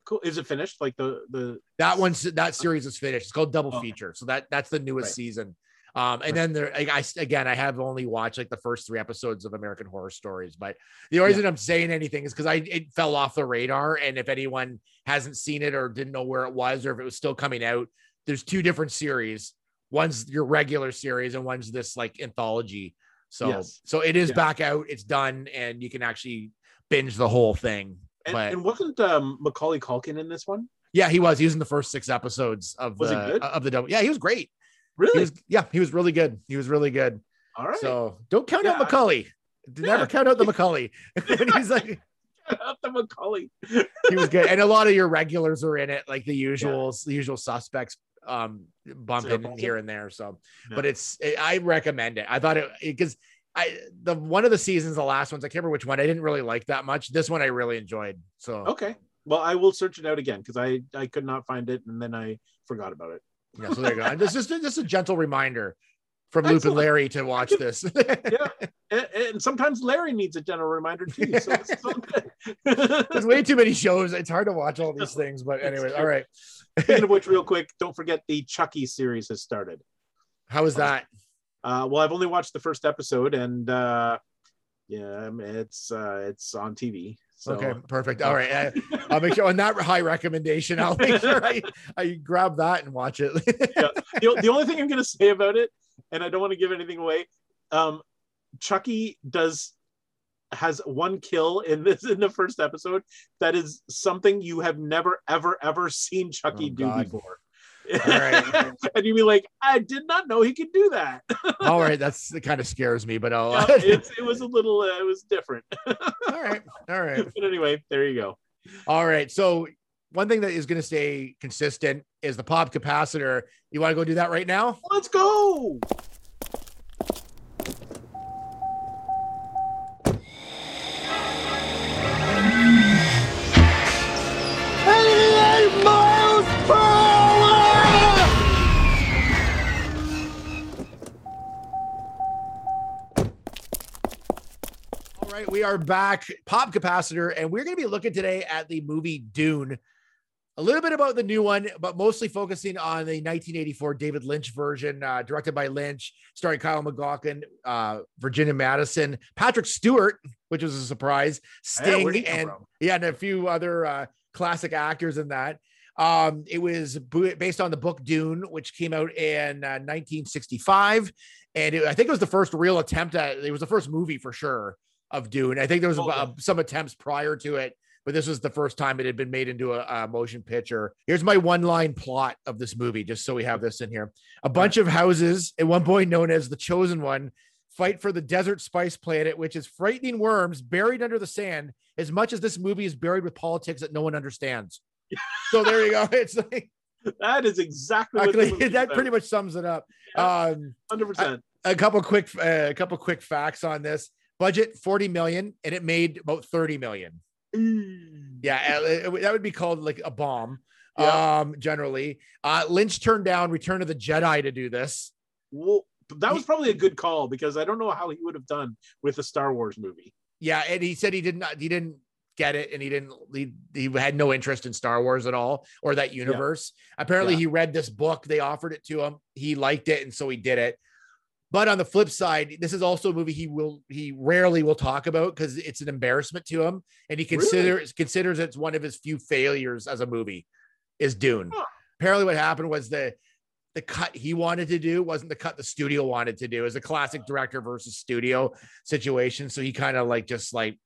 Cool. Is it finished? Like the the that one's that series is finished it's called double Okay. feature so that that's the newest Right. season um and then there I, I again i have only watched like the first three episodes of american horror stories but the only Yeah. reason i'm saying anything is because i it fell off the radar and if anyone hasn't seen it or didn't know where it was or if it was still coming out there's two different series one's your regular series and one's this like anthology so Yes. so it is Yeah. back out it's done and you can actually binge the whole thing and, but and wasn't um Macaulay Culkin in this one? yeah, he was. He was in the first six episodes of Was he the good? of the double. Yeah, he was great. He Really? was, yeah, he was really good. He was really good. All right. So don't count out Yeah. Macaulay. Never Yeah. count out the Macaulay. When he's like, the Macaulay. he was good, and a lot of your regulars are in it, like the usuals, the usual suspects, um, bump in here and there. So, Yeah. but it's, I recommend it. I thought it because I the one of the seasons, the last ones, I can't remember which one. I didn't really like that much. This one I really enjoyed. So Okay. Well, I will search it out again because I I could not find it and then I forgot about it. Yeah, so there you go. And this is just a gentle reminder from Loop and Larry to watch this. Yeah. and, and sometimes Larry needs a general reminder too. So it's all. There's way too many shows. It's hard to watch all these things. But anyway, all right. Speaking of which, real quick, don't forget the Chucky series has started. How is that? Uh, well, I've only watched the first episode, and uh, yeah, it's uh, it's on TV. So okay, perfect. All right. I, I'll make sure on that high recommendation, I'll make sure I, I grab that and watch it. the, the only thing I'm going to say about it, and I don't want to give anything away, um, Chucky does has one kill in this in the first episode that is something you have never ever ever seen Chucky Oh, do God. before. All right. and you'd be like, I did not know he could do that. all right. That's it kind of scares me, but I'll, Yeah, it's, it was a little, uh, it was different. all right. All right. but anyway, there you go. All right. So one thing that is going to stay consistent is the pop capacitor. You want to go do that right now? Let's go. Right, we are back. Pop capacitor, and we're going to be looking today at the movie Dune. A little bit about the new one, but mostly focusing on the 1984 David Lynch version, uh, directed by Lynch, starring Kyle MacLachlan, uh, Virginia Madsen, Patrick Stewart, which was a surprise, Yeah, Sting, come and from? yeah, and a few other uh, classic actors in that. Um, it was based on the book Dune, which came out in uh, 1965, and it, I think it was the first real attempt at. It was the first movie for sure of Dune. I think there was Oh, uh, some attempts prior to it, but this was the first time it had been made into a, a motion picture. Here's my one line plot of this movie, just so we have this in here. A bunch of houses, at one point known as the Chosen One, fight for the desert spice planet, which is frightening worms buried under the sand, as much as this movie is buried with politics that no one understands. so there you go. It's like that is exactly actually, that pretty much sums it up. Um, 100%. a couple quick uh, a couple quick facts on this budget 40 million and it made about 30 million. Yeah uh, it- it- that would be called like a bomb Yeah. um generally. Uh lynch turned down return of the jedi to do this. Well, that was probably a good call because I don't know how he would have done with a Star Wars movie. yeah and he said he did not he didn't get it and he didn't he, he had no interest in star wars at all or that universe. Apparently Yeah. he read this book they offered it to him he liked it and so he did it but on the flip side this is also a movie he will he rarely will talk about because it's an embarrassment to him and he Really? considers considers it's one of his few failures as a movie is dune Huh. apparently what happened was the the cut he wanted to do wasn't the cut the studio wanted to do. It was a classic director versus studio situation. So he kind of like just like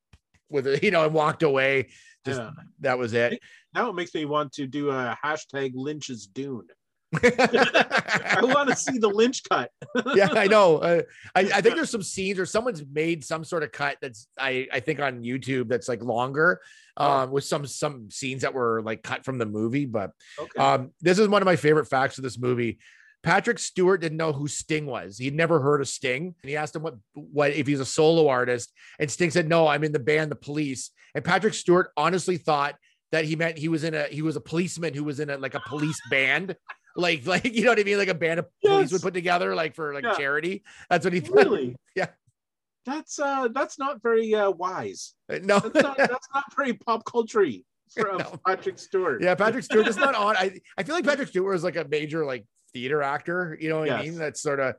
with it, you know, and walked away. Just Yeah. that was it. Now it makes me want to do a hashtag Lynch's Dune. I want to see the Lynch cut. yeah, I know. Uh, I, I think there's some scenes or someone's made some sort of cut that's I I think on YouTube that's like longer, um, with some some scenes that were like cut from the movie. But Okay. um, this is one of my favorite facts of this movie. Patrick Stewart didn't know who Sting was. He'd never heard of Sting, and he asked him what what if he's a solo artist. And Sting said, "No, I'm in the band The Police." And Patrick Stewart honestly thought that he meant he was in a he was a policeman who was in a like a police band. Like, like you know what I mean? Like a band of police would put together, like for like Yeah. charity. That's what he thought. really? Yeah. That's uh that's not very uh wise. No, That's not that's not very pop culture from No. Patrick Stewart. yeah, Patrick Stewart is not on. I I feel like Patrick Stewart is like a major like theater actor. You know what I mean? That's sort of.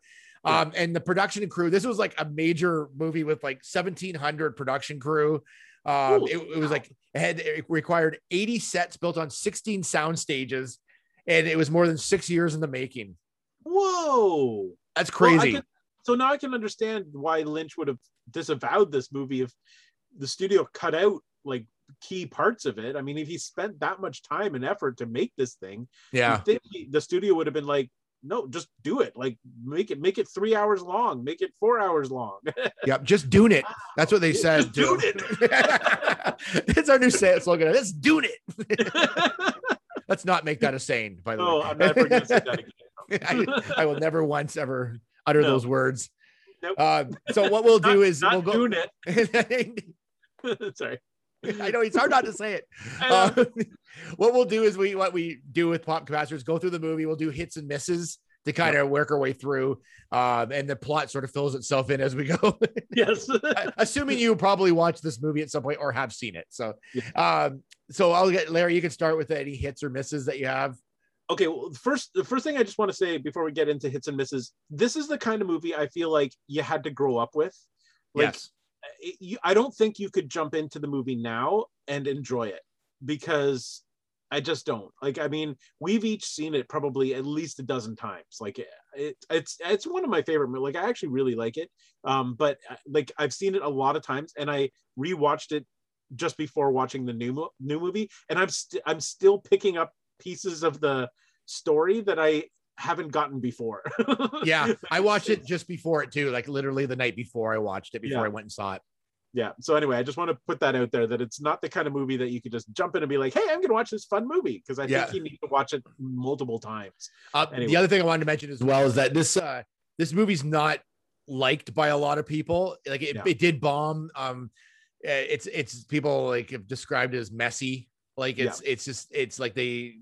Um, and the production crew. This was like a major movie with like 1,700 production crew. Um, it, it was cow. like it had it required 80 sets built on 16 sound stages, and it was more than six years in the making. Whoa. That's Well, crazy. can- so now I can understand why Lynch would have disavowed this movie if the studio cut out like key parts of it. I mean, if he spent that much time and effort to make this thing, yeah. he- the studio would have been like, no, just do it. Like make it make it three hours long, make it four hours long. Yep, just doing it. That's what they Just said. doing too. it's our new slogan. Let's do it. Let's not make that a saying. By the no, way, I'm never gonna say that again. I, I will never once ever utter No. those words. Nope. Uh, so what we'll do is not we'll go. doing it. Sorry. I know it's hard not to say it. Uh, what we'll do is we what we do with pop capacitors go through the movie. We'll do hits and misses to kind of work our way through, um, and the plot sort of fills itself in as we go. yes. assuming you probably watched this movie at some point or have seen it. So, um, so I'll get Larry. You can start with any hits or misses that you have. okay well first the first thing i just want to say before we get into hits and misses this is the kind of movie i feel like you had to grow up with like yes. it, you, i don't think you could jump into the movie now and enjoy it because i just don't like i mean we've each seen it probably at least a dozen times like it, it it's it's one of my favorite like i actually really like it um but uh, like i've seen it a lot of times and i rewatched it just before watching the new new movie and i'm st- i'm still picking up pieces of the story that i haven't gotten before Yeah, I watched it just before it too, like literally the night before I watched it before Yeah. I went and saw it. Yeah so anyway i just want to put that out there that it's not the kind of movie that you could just jump in and be like hey i'm gonna watch this fun movie because i Yeah. think you need to watch it multiple times Uh, Anyway. The other thing I wanted to mention as well is that this uh, this movie's not liked by a lot of people. Like it, Yeah. it did bomb. Um, uh, it's it's people like have described it as messy. Like it's it's just it's like they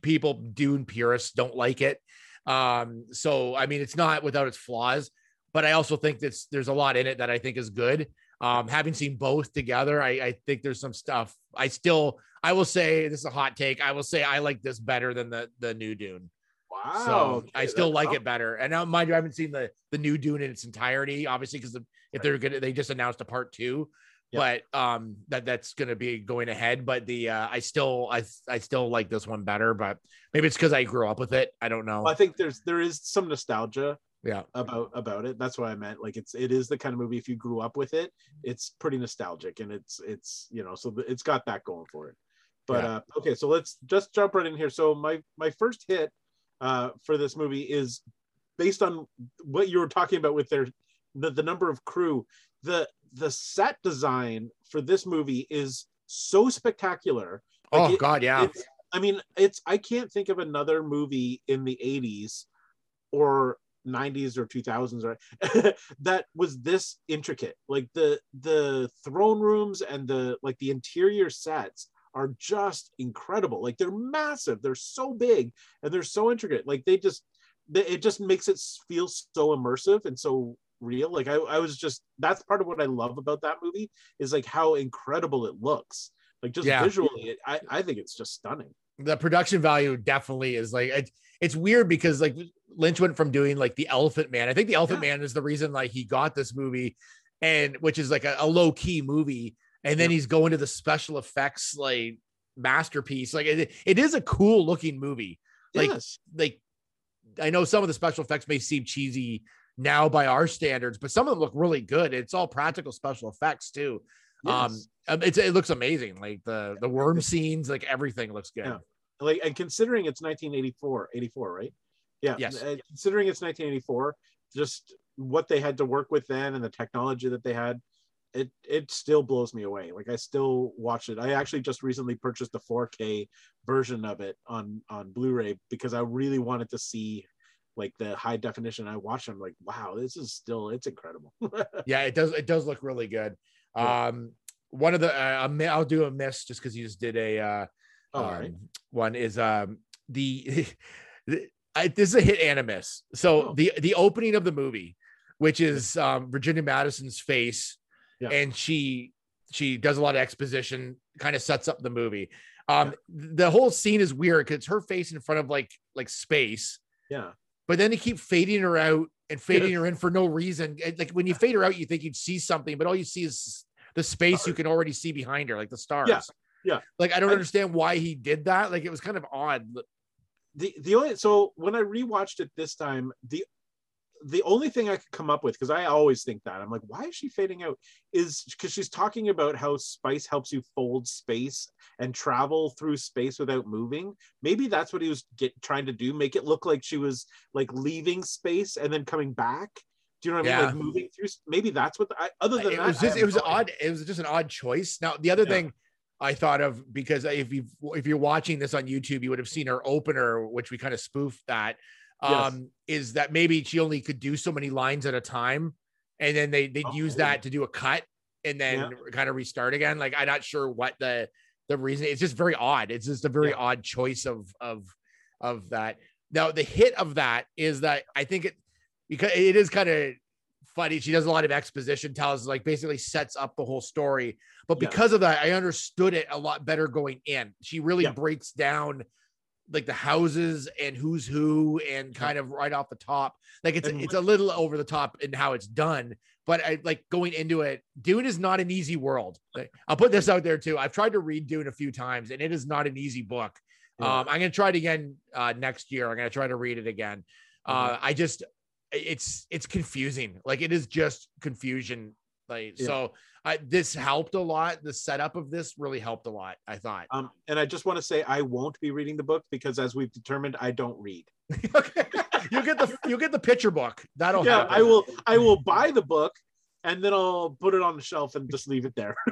people Dune purists don't like it. Um, so I mean it's not without its flaws, but I also think that there's a lot in it that I think is good. Um, having seen both together, I, I think there's some stuff. I still I will say this is a hot take. I will say I like this better than the the new Dune. wow So I still like it better. And now, mind you, I haven't seen the the new Dune in its entirety, obviously, because if they're gonna, they just announced a part two. But um, that that's gonna be going ahead. But the uh, I still I I still like this one better. But maybe it's because I grew up with it. I don't know. I think there's there is some nostalgia Yeah. about about it. That's what I meant. Like it's it is the kind of movie if you grew up with it, it's pretty nostalgic and it's it's you know so it's got that going for it. But Yeah. uh, okay, so let's just jump right in here. So my my first hit uh, for this movie is based on what you were talking about with their the, the number of crew. The the set design for this movie is so spectacular. Like, oh it- God, yeah. I mean, it's I can't think of another movie in the 80s or 90s or 2000s or that was this intricate. Like the the throne rooms and the like the interior sets are just incredible. Like they're massive, they're so big and they're so intricate. Like they just they, it just makes it feel so immersive and so real. Like I, I was just that's part of what I love about that movie is like how incredible it looks. Like just Yeah. visually, it, I, I think it's just stunning. the production value definitely is like it, it's weird because like Lynch went from doing like the Elephant Man. I think the Elephant Man is the reason like he got this movie, and which is like a, a low key movie, and then Yeah. he's going to the special effects like masterpiece. Like it, it is a cool looking movie. Like yes. like I know some of the special effects may seem cheesy now by our standards, but some of them look really good. It's all practical special effects too. Um, yes. um, it's it looks amazing. Like the the worm scenes, like everything looks good. Yeah. Like and considering it's 1984 84 right? Yeah Yes. considering it's 1984 just what they had to work with then and the technology that they had it it still blows me away. Like i still watch it. I actually just recently purchased the 4k version of it on on blu-ray because i really wanted to see like the high definition. I watched it, i'm like wow this is still it's incredible. Yeah it does it does look really good. Yeah. um one of the uh, i'll do a miss just because you just did a uh all um, right one is um the, the I, this is a hit and a miss so Oh. the the opening of the movie which is um virginia madsen's face Yeah. and she she does a lot of exposition kind of sets up the movie um the whole scene is weird because it's her face in front of like like space yeah but then they keep fading her out and fading her in for no reason. Like when you fade her out, you think you'd see something, but all you see is the space you can already see behind her, like the stars. yeah. Like I don't I- understand why he did that. Like it was kind of odd. the the only so when I rewatched it this time, the the only thing I could come up with, because I always think that I'm like, why is she fading out? Is because she's talking about how spice helps you fold space and travel through space without moving. Maybe that's what he was get, trying to do, make it look like she was like leaving space and then coming back. Do you know what I mean? Yeah. Like moving through. Maybe that's what. The, I, other than It that, was just it was odd. It was just an odd choice. Now the other Yeah. thing I thought of because if you if you're watching this on YouTube, you would have seen her opener, which we kind of spoofed that. Yes. Um, is that maybe she only could do so many lines at a time, and then they they'd Oh, use that to do a cut and then kind of restart again. Like I'm not sure what the the reason. It's just very odd. It's just a very Yeah. odd choice of of of that. Now the hit of that is that I think it because it is kind of funny. She does a lot of exposition, tells like basically sets up the whole story. But Yeah. because of that, I understood it a lot better going in. She really Yeah. breaks down like the houses and who's who and kind of right off the top. Like it's And it's a little over the top in how it's done. But I like going into it, Dune is not an easy world. Like, I'll put this out there too. I've tried to read Dune a few times and it is not an easy book. Yeah. Um, I'm gonna try it again uh, next year. I'm gonna try to read it again. Uh, Mm-hmm. I just it's it's confusing. Like it is just confusion. Like Yeah. so, I, this helped a lot. The setup of this really helped a lot. I thought. Um, and I just want to say I won't be reading the book because, as we've determined, I don't read. okay, you get the you get the picture book. That'll yeah, happen. I will. I will buy the book and then I'll put it on the shelf and just leave it there.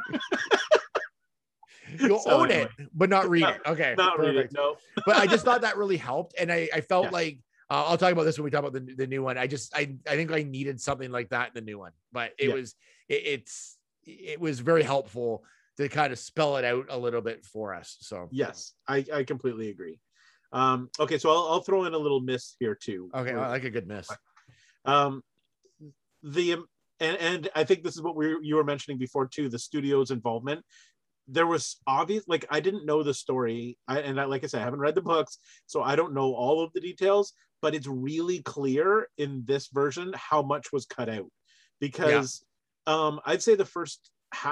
You'll So own anyway. it, but not read it. Okay, Not read it. No. but I just thought that really helped, and I, I felt Yeah. like uh, I'll talk about this when we talk about the, the new one. I just I I think I needed something like that in the new one, but it Yeah. was it, it's it was very helpful to kind of spell it out a little bit for us. So Yes, I, I completely agree. Um, okay, so I'll, I'll throw in a little miss here too. okay, I like a good miss. um, the um, and and I think this is what we you were mentioning before too. The studio's involvement. There was obvious, like I didn't know the story, I, and I, like I said, I haven't read the books, so I don't know all of the details. But it's really clear in this version how much was cut out, because um, I'd say the first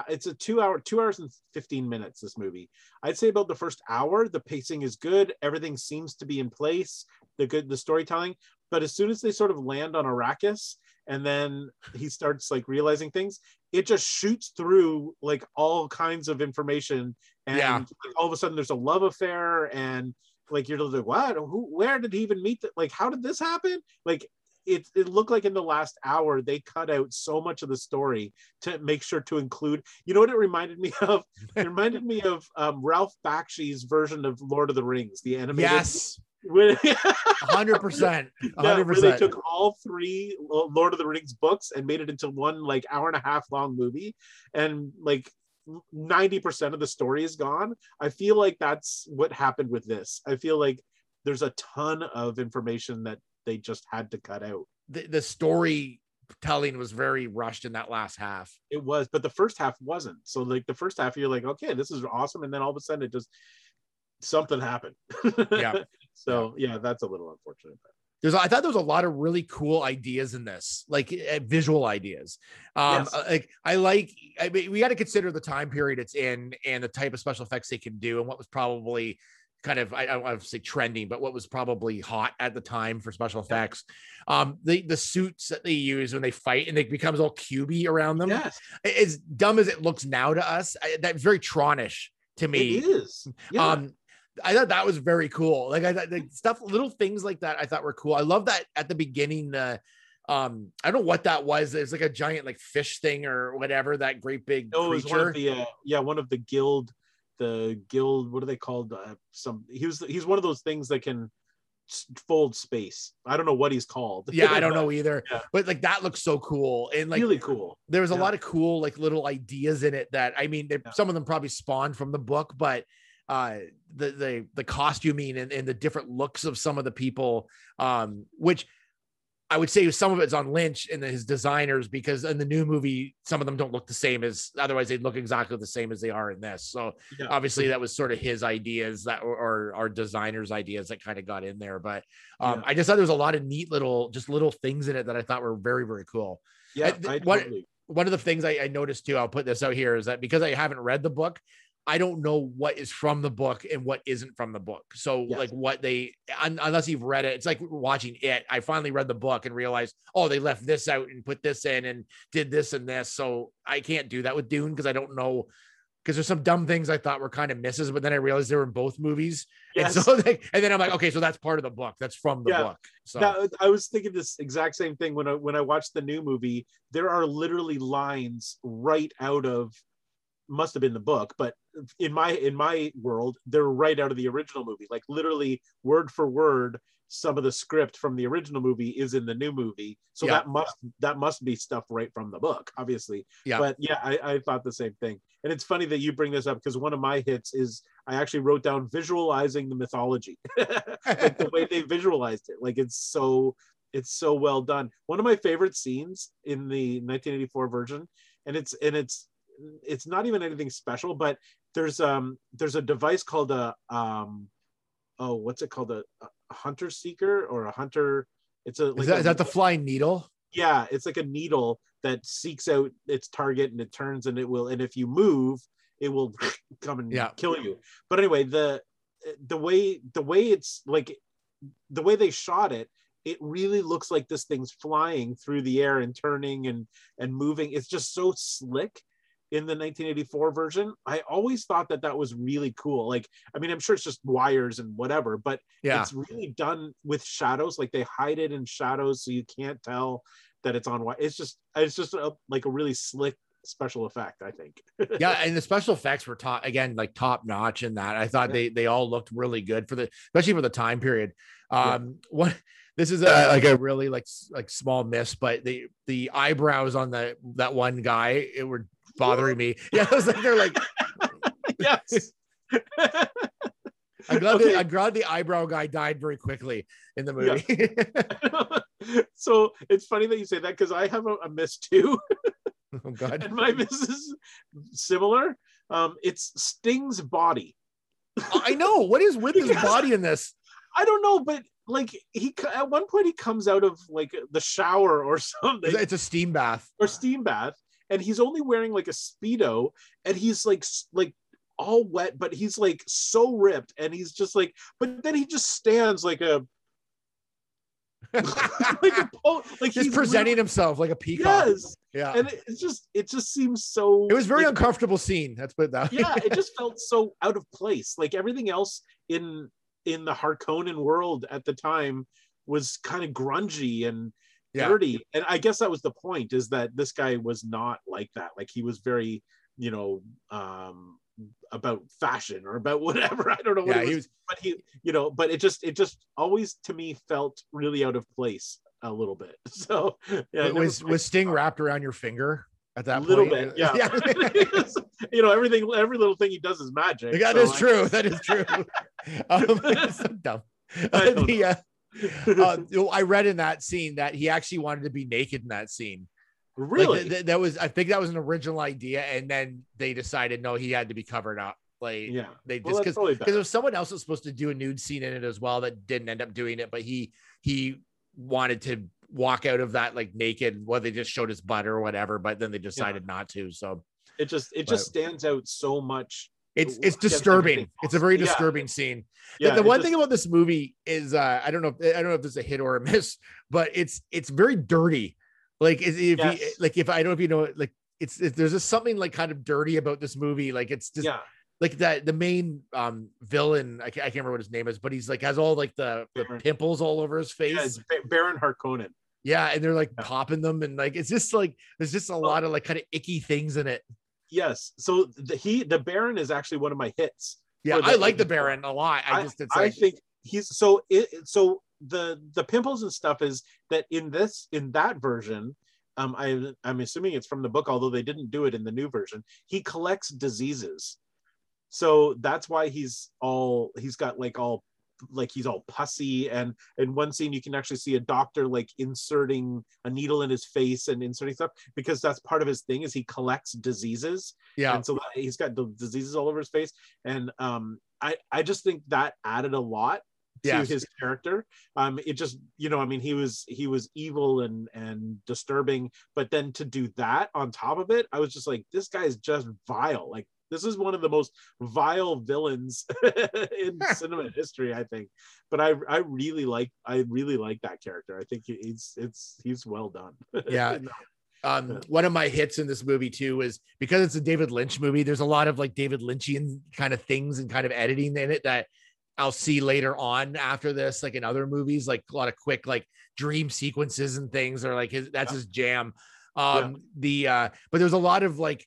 it's a two hour two hours and 15 minutes this movie. I'd say about the first hour the pacing is good. Everything seems to be in place the good the storytelling. But as soon as they sort of land on arrakis and then he starts like realizing things it just shoots through like all kinds of information. And Yeah. all of a sudden there's a love affair and like you're like what? Who where did he even meet the, like how did this happen? Like it, it looked like in the last hour they cut out so much of the story to make sure to include you know what it reminded me of? It reminded me of um, ralph bakshi's version of lord of the rings the animated Yes, when, hundred percent, yeah, hundred where they took all three lord of the rings books and made it into one like hour and a half long movie. And like 90% of the story is gone. I feel like that's what happened with this. I feel like there's a ton of information that they just had to cut out. The, the storytelling was very rushed in that last half. it was but the first half wasn't. So like the first half you're like okay this is awesome. And then all of a sudden it just something happened. Yeah. so yeah that's a little unfortunate There's, I thought there was a lot of really cool ideas in this, like uh, visual ideas. Um, Yes. uh, like I like, I mean, we got to consider the time period it's in and the type of special effects they can do, and what was probably kind of, I, I don't want to say trending, but what was probably hot at the time for special effects. Um, the the suits that they use when they fight and it becomes all cubey around them. yes As dumb as it looks now to us, I, that's very Tronish to me. it is yeah. Um, I thought that was very cool. Like I thought like stuff, little things like that, I thought were cool. I love that at the beginning. The um, I don't know what that was. It's like a giant like fish thing or whatever. That great big No, it was one of the uh, yeah, one of the guild, the guild. What are they called? Uh, some he was he's one of those things that can fold space. I don't know what he's called. yeah, I don't know either. Yeah. But like that looks so cool. And like really cool. there was a Yeah. lot of cool like little ideas in it that I mean, Yeah. some of them probably spawned from the book, but uh the the the costuming and, and the different looks of some of the people um which I would say some of it's on Lynch and his designers because in the new movie some of them don't look the same as otherwise they'd look exactly the same as they are in this. So Yeah. obviously that was sort of his ideas that or, our designers ideas that kind of got in there but um Yeah. I just thought there was a lot of neat little just little things in it that I thought were very very cool Yeah, th- I totally. one of the things I, I noticed too, I'll put this out here, is that because I haven't read the book, I don't know what is from the book and what isn't from the book. So Yes. like what they un, unless you've read it, it's like watching it. I finally read the book and realized, oh, they left this out and put this in and did this and this. So I can't do that with Dune because I don't know because there's some dumb things I thought were kind of misses, but then I realized they were in both movies. Yes. And so like, and then I'm like, okay, so that's part of the book. That's from the Yeah. book. So That- I was thinking this exact same thing when I when I watched the new movie. There are literally lines right out of must have been the book, but in my in my world, they're right out of the original movie. Like literally word for word, some of the script from the original movie is in the new movie. So Yeah. that must that must be stuff right from the book, obviously. Yeah. But yeah, I, I thought the same thing. And it's funny that you bring this up because one of my hits is I actually wrote down visualizing the mythology. like the way they visualized it like it's so it's so well done one of my favorite scenes in the 1984 version and it's and it's it's not even anything special but there's um there's a device called a um oh what's it called a, a hunter seeker or a hunter it's a is that, a- is that the flying needle? yeah it's like a needle that seeks out its target and it turns and it will and if you move it will come and Yeah. kill you but anyway the the way the way it's like the way they shot it it really looks like this thing's flying through the air and turning and and moving it's just so slick in the 1984 version i always thought that that was really cool like i mean i'm sure it's just wires and whatever but Yeah. it's really done with shadows like they hide it in shadows so you can't tell that it's on wire it's just it's just a, like a really slick special effect i think yeah, and the special effects were top again, like top notch in that. I thought Yeah. they they all looked really good for the especially for the time period. Yeah. Um, what this is a like a really like like small miss, but the the eyebrows on the that one guy it were bothering me. Yeah, I was like they're like yes I'm glad Okay. the, I'm glad the eyebrow guy died very quickly in the movie. so it's funny that you say that because I have a, a miss too, oh god. and my miss is similar. Um, it's Sting's body. I know what is with his body in this. I don't know, but like he at one point he comes out of like the shower or something It's a steam bath. or steam bath, and he's only wearing like a speedo, and he's like like all wet, but he's like so ripped, and he's just like, but then he just stands like a like a po- like Just he's presenting really- himself like a peacock. Yes, Yeah. and it, it's just it just seems so. it was very like, uncomfortable scene. That's put that yeah, it just felt so out of place. Like everything else in in the Harkonnen world at the time was kind of grungy and Yeah. dirty. And I guess that was the point is that this guy was not like that. Like he was very, you know, um about fashion or about whatever. I don't know what Yeah, it he was, was but he, you know, but it just it just always to me felt really out of place a little bit. So yeah, it was was Sting wrapped around your finger at a that little point? bit, yeah. yeah. you know, everything every little thing he does is magic. That so is I- true. That is true. um, it's so dumb. Don't The, uh, uh, I read in that scene that he actually wanted to be naked in that scene. Like, really? th- th- that was, I think that was an original idea, and then they decided no, he had to be covered up. Like, yeah. they just because because there was someone else was supposed to do a nude scene in it as well that didn't end up doing it, but he he wanted to walk out of that like naked. Well, they just showed his butt or whatever, but then they decided not to. So It just it just stands out so much. It's it's disturbing. It's a very else. Yeah. disturbing scene. Yeah, the, the one just- thing about this movie is uh, I don't know if I don't know if this is a hit or a miss, but it's it's very dirty. Like if, if Yes. you, like if I don't know if you know like it's it, there's just something like kind of dirty about this movie. Like it's just yeah, like that the main um villain I can't, I can't remember what his name is, but he's like has all like the, the pimples all over his face. yeah, it's Baron Harkonnen. Yeah, and they're like popping them and like it's just like there's just a lot of like kind of icky things in it. Yes, so the, he the Baron is actually one of my hits. Yeah, I like the Baron a lot. I just it's I think he's so it so the the pimples and stuff is that in this in that version um I I'm assuming it's from the book although they didn't do it in the new version he collects diseases so that's why he's all he's got like all like he's all pussy. And in one scene you can actually see a doctor like inserting a needle in his face and inserting stuff because that's part of his thing is he collects diseases. Yeah, and so he's got the diseases all over his face. And um i i just think that added a lot to Yes. his character. Um it just you know i mean he was he was evil and and disturbing but then to do that on top of it i was just like this guy is just vile. Like this is one of the most vile villains in cinema history i think. But i i really like i really like that character. I think he's it's he's well done. Yeah. um one of my hits in this movie too is because it's a David Lynch movie there's a lot of like David Lynchian kind of things and kind of editing in it that I'll see later on after this like in other movies like a lot of quick like dream sequences and things are like his that's Yeah. his jam. Um the uh but there's a lot of like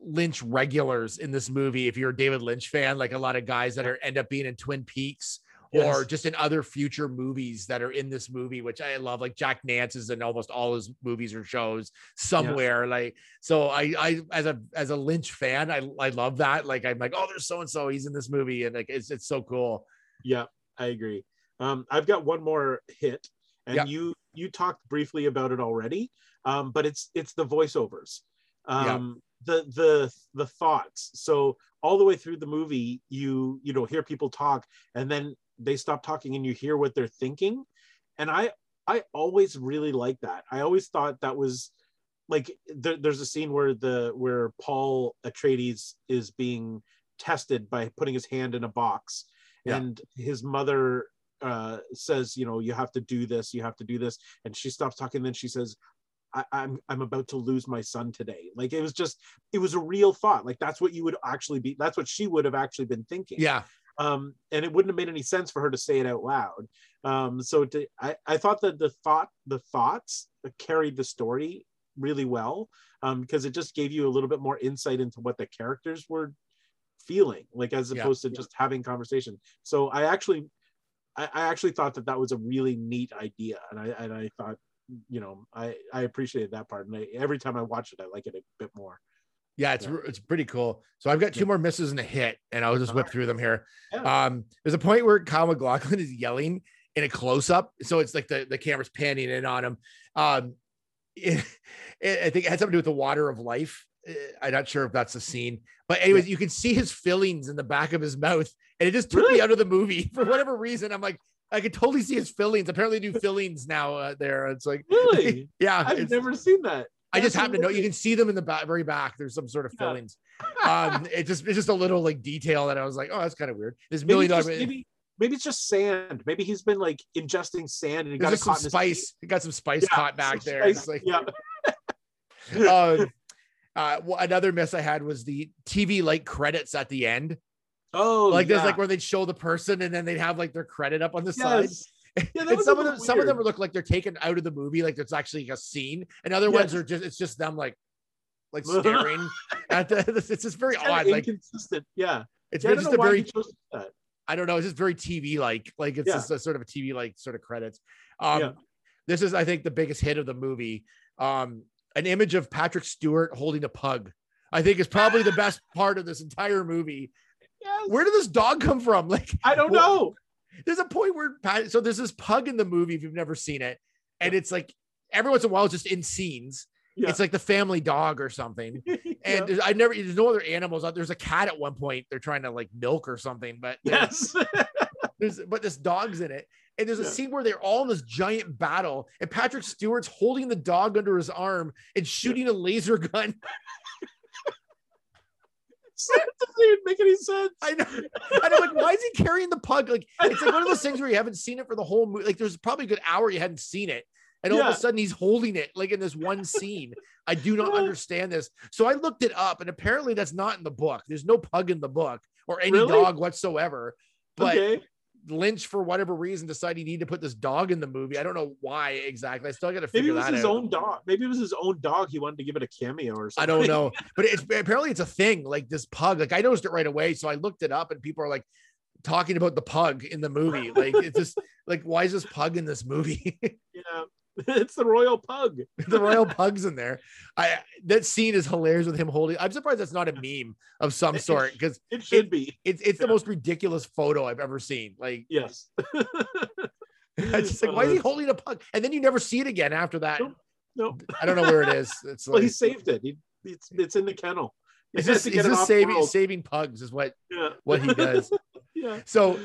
Lynch regulars in this movie if you're a David Lynch fan like a lot of guys that are end up being in Twin Peaks or Yes. just in other future movies that are in this movie, which I love. Like Jack Nance is in almost all his movies or shows somewhere. Like so, I I as a as a Lynch fan, I I love that. Like I'm like, oh, there's so and so, he's in this movie, and like it's it's so cool. Yeah, I agree. Um, I've got one more hit, and Yeah. you you talked briefly about it already, um, but it's it's the voiceovers, um, the the the thoughts. So all the way through the movie, you you know hear people talk, and then they stop talking, and you hear what they're thinking, and I I always really liked that. I always thought that was like there, there's a scene where the where Paul Atreides is being tested by putting his hand in a box Yeah. and his mother uh says you know you have to do this you have to do this and she stops talking then she says I, I'm I'm about to lose my son today. Like it was just it was a real thought. Like that's what you would actually be. That's what she would have actually been thinking. Yeah, Um, and it wouldn't have made any sense for her to say it out loud. Um, so to, I I thought that the thought the thoughts carried the story really well um, because it just gave you a little bit more insight into what the characters were feeling, like as Yeah. opposed to just having conversation. So I actually, I, I actually thought that that was a really neat idea, and I and I thought, you know, I I appreciated that part, and I, every time I watch it, I like it a bit more. yeah, it's Yeah. it's pretty cool. So I've got two Yeah. more misses and a hit, and I'll just whip Alright. through them here. Yeah. Um, there's a point where Kyle MacLachlan is yelling in a close up, so it's like the the camera's panning in on him. Um, it, it- I think it had something to do with the water of life. Uh, I'm not sure if that's the scene, but anyways, you can see his fillings in the back of his mouth, and it just took me out of the movie for whatever reason. I'm like, I could totally see his fillings. Apparently, they do fillings now uh, there. It's like, Really, yeah, I've never seen that. I just happen to know you can see them in the back, very back. There's some sort of Yeah. fillings. Um, it just it's just a little like detail that I was like, oh, that's kind of weird. This maybe, million dollar. maybe maybe it's just sand. Maybe he's been like ingesting sand and he got some caught in his spice. It got some spice Yeah, caught back there. spice, It's like, yeah. um, uh, well, another miss I had was the TV like credits at the end. Oh, like there's yeah. like where they'd show the person and then they'd have like their credit up on the side. yes. Yeah, and some of them, some of them look like they're taken out of the movie, like there's actually a scene, and other Yes. ones are just it's just them like like staring at the. It's just very It's odd. Like inconsistent. Yeah. it's Yeah, I very- don't just a very he chose that. I don't know. It's just very TV like. Like it's Yeah. just a sort of a TV like sort of credits. Um, Yeah. This is, I think, the biggest hit of the movie. Um, an image of Patrick Stewart holding a pug. I think is probably the best part of this entire movie. Yes. Where did this dog come from? Like, I don't Well, know. there's a point where Pat, so there's this pug in the movie if you've never seen it, and it's like every once in a while it's just in scenes. Yeah. It's like the family dog or something. Yeah. And there's, I never there's no other animals. Uh, there's a cat at one point. They're trying to like milk or something, but yes. there's but this dog's in it. And there's a Yeah. scene where they're all in this giant battle, and Patrick Stewart's holding the dog under his arm and shooting a laser gun. It doesn't even make any sense. I know. And I'm like, why is he carrying the pug? Like, it's like one of those things where you haven't seen it for the whole movie. Like, there's probably a good hour you hadn't seen it. And all of a sudden he's holding it like in this one scene. I do not understand this. So I looked it up, and apparently that's not in the book. There's no pug in the book or any Really? dog whatsoever. But okay. Lynch, for whatever reason, decided he needed to put this dog in the movie. I don't know why exactly. I still got to figure that out. Maybe it was his out. own dog. Maybe it was his own dog. He wanted to give it a cameo or something. I don't know, but it's apparently it's a thing. Like this pug, like I noticed it right away, so I looked it up, and people are like talking about the pug in the movie. Like it's just like why is this pug in this movie? Yeah. It's the royal pug. the royal pug's in there. I that scene is hilarious with him holding. I'm surprised that's not a meme of some sort because It should be. it's it's the most ridiculous photo I've ever seen. Like Yes. it's just like why is he uh, holding a pug? And then you never see it again after that. Nope. Nope. I don't know where it is. It's Well, like he saved it. He, it's it's in the kennel. He it's had just, to it's just saving world. saving pugs is what Yeah. what he does. Yeah. So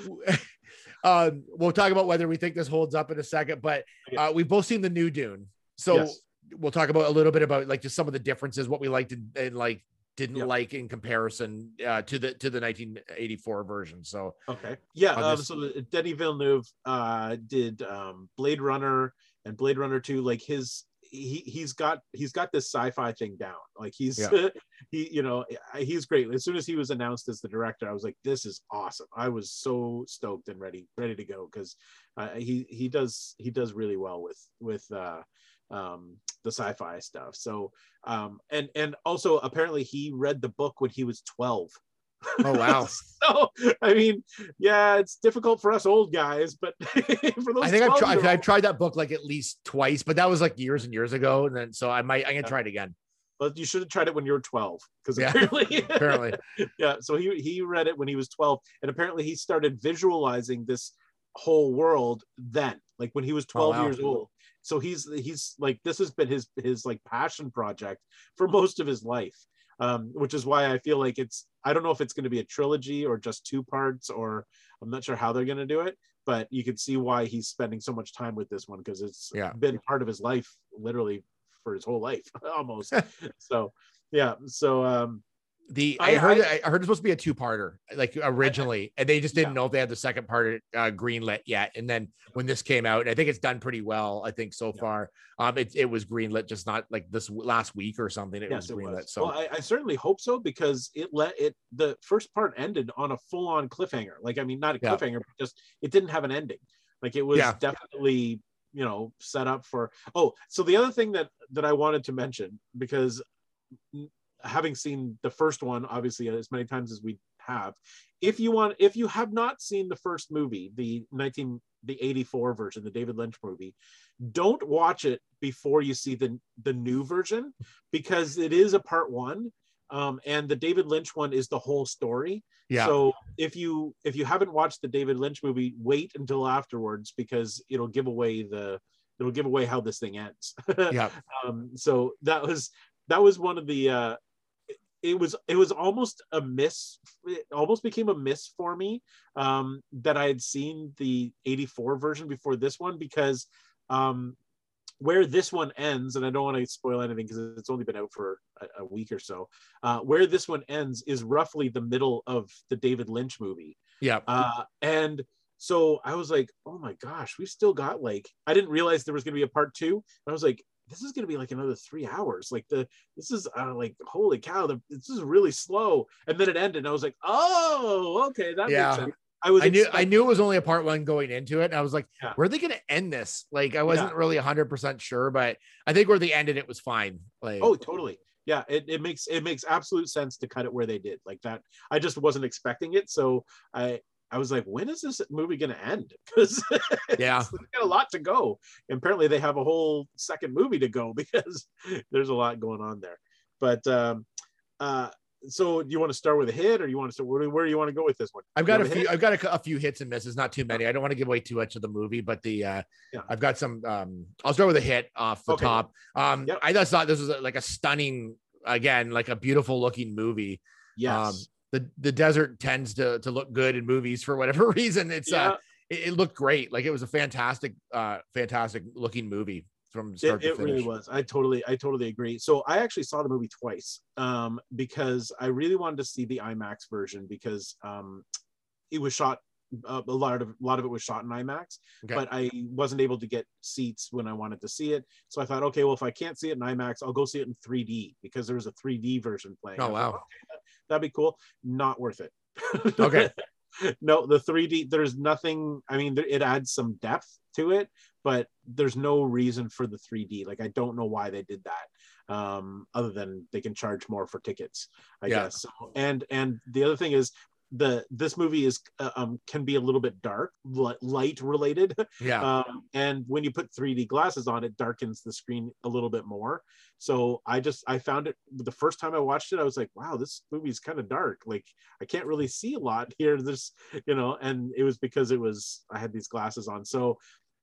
um, we'll talk about whether we think this holds up in a second, but uh, we've both seen the new Dune. So Yes. we'll talk about a little bit about like just some of the differences, what we liked and, and like didn't Yep. like in comparison uh, to the to the 1984 version. So Okay. Yeah. Um, this- so Denis Villeneuve uh, did um, Blade Runner and Blade Runner 2. Like his he he's got he's got this sci-fi thing down. Like he's Yeah. he you know he's great. As soon as he was announced as the director, I was like, this is awesome. I was so stoked and ready ready to go because uh, he he does he does really well with with uh, um, the sci-fi stuff. So um, and and also apparently he read the book when he was 12. Oh wow. so I mean, yeah, it's difficult for us old guys, but for those I think I've tried I've 12-year-olds, tried that book like at least twice, but that was like years and years ago. And then so I might I'm gonna try it again. but you should have tried it when you were 12 because Yeah. apparently Apparently. yeah so he he read it when he was 12 and apparently he started visualizing this whole world then like when he was 12 Oh, wow. years old so he's he's like this has been his his like passion project for most of his life um which is why i feel like it's i don't know if it's going to be a trilogy or just two parts or i'm not sure how they're going to do it but you can see why he's spending so much time with this one because it's Yeah. been part of his life literally for his whole life almost so yeah so um The I, I- heard I- I, heard it's supposed to be a two parter like originally, and they just didn't Yeah. know if they had the second part uh, greenlit yet. And then when this came out, I think it's done pretty well. I think so Yeah. far, um, it it was greenlit, just not like this last week or something. It yes, was it was. So well, I, I certainly hope so because it let it. The first part ended on a full-on cliffhanger. Like, I mean, not a Yeah. cliffhanger, but just it didn't have an ending. Like, it was Yeah. definitely, you know, set up for. Oh, so the other thing that that I wanted to mention because having seen the first one, obviously as many times as we have, if you want, if you have not seen the first movie, the 19 the 84 version, the David Lynch movie, don't watch it before you see the the new version because it is a part one um, and the david lynch one is the whole story. Yeah, so if you if you haven't watched the david lynch movie wait until afterwards because it'll give away the it'll give away how this thing ends. Yeah, um, so that was that was one of the uh, it- was it was almost a miss it almost became a miss for me um, that i had seen the 84 version before this one because um, where this one ends, and I don't want to spoil anything because it's only been out for a, a week or so. Uh, where this one ends is roughly the middle of the David Lynch movie. Yeah. Uh, and so I was like, oh my gosh, we've still got like, I didn't realize there was going to be a part two. And I was like, this is going to be like another three hours. Like the, this is uh, like, holy cow, the, this is really slow. And then it ended. And I was like, oh, okay. That Yeah. makes sense. I was, I knew I knew it was only a part one going into it. And I was like, Yeah. where are they gonna end this? Like I wasn't really hundred percent sure, but I think where they ended it was fine. Like Oh, totally. Yeah, it, it makes it makes absolute sense to cut it where they did like that. I just wasn't expecting it, so I I was like, when is this movie going to end? Because Yeah. got a lot to go. And apparently, they have a whole second movie to go because there's a lot going on there. But um, uh, so, do you want to start with a hit, or you want to start? Where, where do you want to go with this one? I've got a few. hit? I've got a, a few hits and misses, not too many. I don't want to give away too much of the movie, but the uh, Yeah. I've got some. Um, I'll start with a hit off the Okay. top. Um, Yep. I just thought this was a, like a stunning, again, like a beautiful looking movie. Yes. Um, the the desert tends to to look good in movies for whatever reason. It's yeah, uh, it, it looked great. Like it was a fantastic, uh, fantastic looking movie from start it, to it really was i totally i totally agree so i actually saw the movie twice um because i really wanted to see the imax version because um it was shot uh, a lot of a lot of it was shot in imax Okay. but i wasn't able to get seats when i wanted to see it so i thought okay well if i can't see it in imax i'll go see it in 3d because there was a 3d version playing Oh, I was like, wow. okay, that, that'd be cool not worth it Okay. no the 3d there's nothing i mean it adds some depth to it but there's no reason for the 3d like i don't know why they did that um other than they can charge more for tickets i Yeah. guess so, and and the other thing is the this movie is uh, um can be a little bit dark light related Yeah. um, and when you put 3D glasses on, it darkens the screen a little bit more. So I just I found it the first time I watched it, I was like, wow, this movie is kind of dark. Like I can't really see a lot here. There's you know, and it was because it was I had these glasses on. So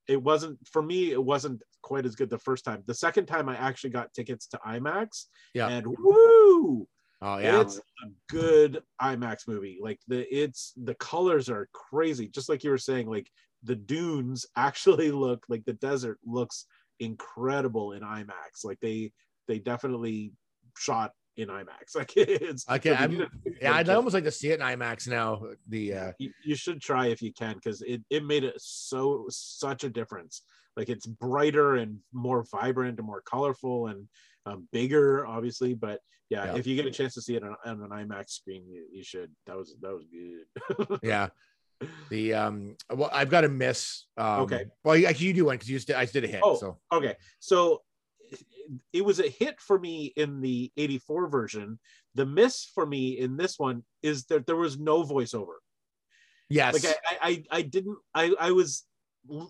it wasn't for me, it wasn't quite as good the first time. The second time I actually got tickets to IMAX. Yeah. And woo! Oh yeah. It's a good IMAX movie. Like the it's the colors are crazy. Just like you were saying, like the dunes actually look like the desert looks incredible in IMAX. Like they they definitely shot in IMAX. Like it's Okay, I'm- yeah. I'd almost like to see it in IMAX now. The uh, you, you should try if you can because it, it made it so such a difference like it's brighter and more vibrant and more colorful and um, bigger obviously but yeah, Yeah. if you get a chance to see it on, on an imax screen you, you should that was that was good yeah. The um, well, I've got a miss. Um, Okay. Well, actually, you do one because you just did, I just did a hit. Oh. So okay so it was a hit for me in the 84 version the miss for me in this one is that there was no voiceover yes, like I, I I- I didn't I I was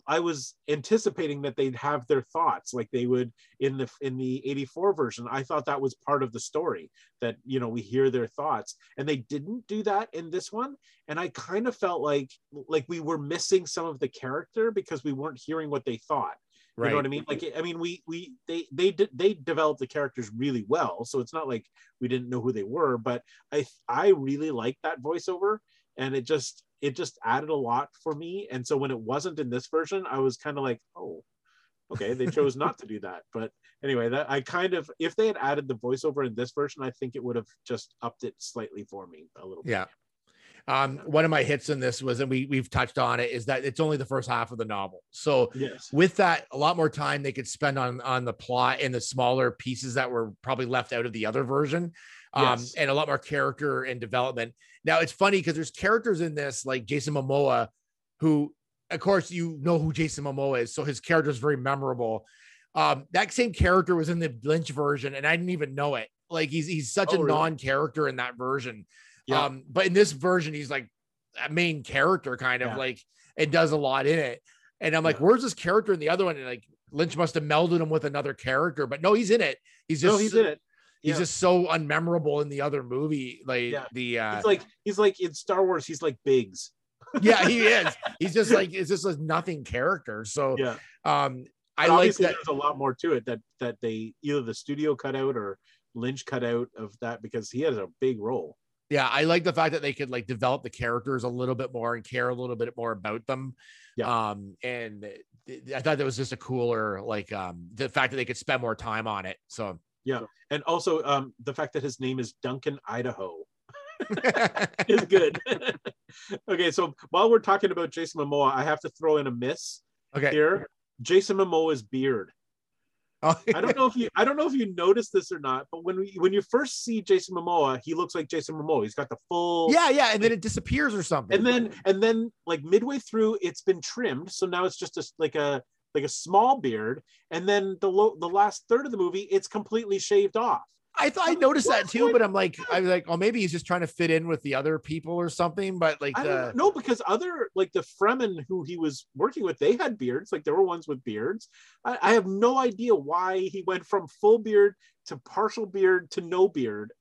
I was anticipating that they'd have their thoughts like they would in the in the 84 version. I thought that was part of the story that you know we hear their thoughts and they didn't do that in this one and I kind of felt like like we were missing some of the character because we weren't hearing what they thought. You right. know what I mean? Like, I mean, we we they they did they developed the characters really well, so it's not like we didn't know who they were. But I I really liked that voiceover, and it just it just added a lot for me. And so when it wasn't in this version, I was kind of like, oh, okay, they chose not to do that. But anyway, that I kind of if they had added the voiceover in this version, I think it would have just upped it slightly for me a little bit. Yeah. Um, one of my hits in this was, and we we've touched on it, is that it's only the first half of the novel. So Yes. with that, a lot more time they could spend on on the plot and the smaller pieces that were probably left out of the other version, um, Yes. and a lot more character and development. Now it's funny because there's characters in this like Jason Momoa, who, of course, you know who Jason Momoa is, so his character is very memorable. Um, that same character was in the Lynch version, and I didn't even know it. Like he's he's such Oh, a really? non-character in that version. Yeah. Um, but in this version, he's like a main character, kind of Yeah. like, and does a lot in it. And I'm like, Yeah. where's this character in the other one? And like Lynch must have melded him with another character, but no, he's in it. He's just no, he's in it. He's Yeah. just so unmemorable in the other movie. Like Yeah. the uh He's like he's like in Star Wars. He's like Biggs. yeah, he is. He's just like it's just a nothing character. So Yeah. um I But like that. there's a lot more to it that that they either the studio cut out or Lynch cut out of that because he has a big role. Yeah, I like the fact that they could like develop the characters a little bit more and care a little bit more about them. Yeah. Um, and I thought that was just a cooler like um the fact that they could spend more time on it. So and also um, the fact that his name is Duncan Idaho is good. okay, so while we're talking about Jason Momoa, I have to throw in a miss okay. here. Jason Momoa's beard. Oh, I don't know if you I don't know if you noticed this or not, but when we when you first see Jason Momoa, he looks like Jason Momoa. He's got the full yeah, yeah, and then it disappears or something. and then and then like midway through it's been trimmed so now it's just a, like a like a small beard and then the lo- the last third of the movie it's completely shaved off I thought I noticed that too, but I'm like, I was like, oh, maybe he's just trying to fit in with the other people or something. But like the don't because other like the Fremen who he was working with they had beards like there were ones with beards I, I have no idea why he went from full beard to partial beard to no beard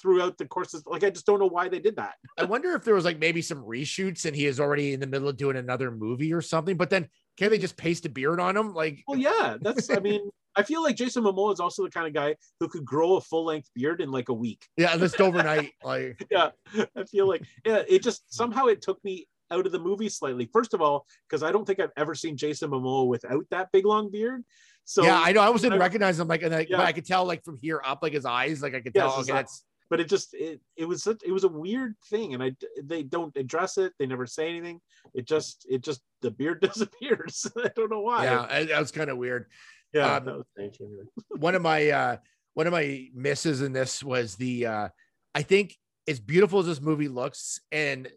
throughout the courses. like I just don't know why they did that I wonder if there was like maybe some reshoots and he is already in the middle of doing another movie or something. But then can't they just paste a beard on him? Like, Well, yeah, that's. I mean, I feel like Jason Momoa is also the kind of guy who could grow a full length beard in like a week. yeah, just overnight. Like, Yeah, I feel like yeah, it just somehow it took me out of the movie slightly. First of all, because I don't think I've ever seen Jason Momoa without that big long beard. So yeah, I know. I was didn't recognizing him. Like, and like, Yeah. but I could tell like from here up, like his eyes, like I could Yes, tell. Okay, that's but it just it, it was such, it was a weird thing, and I they don't address it. They never say anything. It just it just the beard disappears. I don't know why. yeah, that was kind of weird. yeah. Um, that was strange one of my uh one of my misses in this was the uh I think as beautiful as this movie looks, and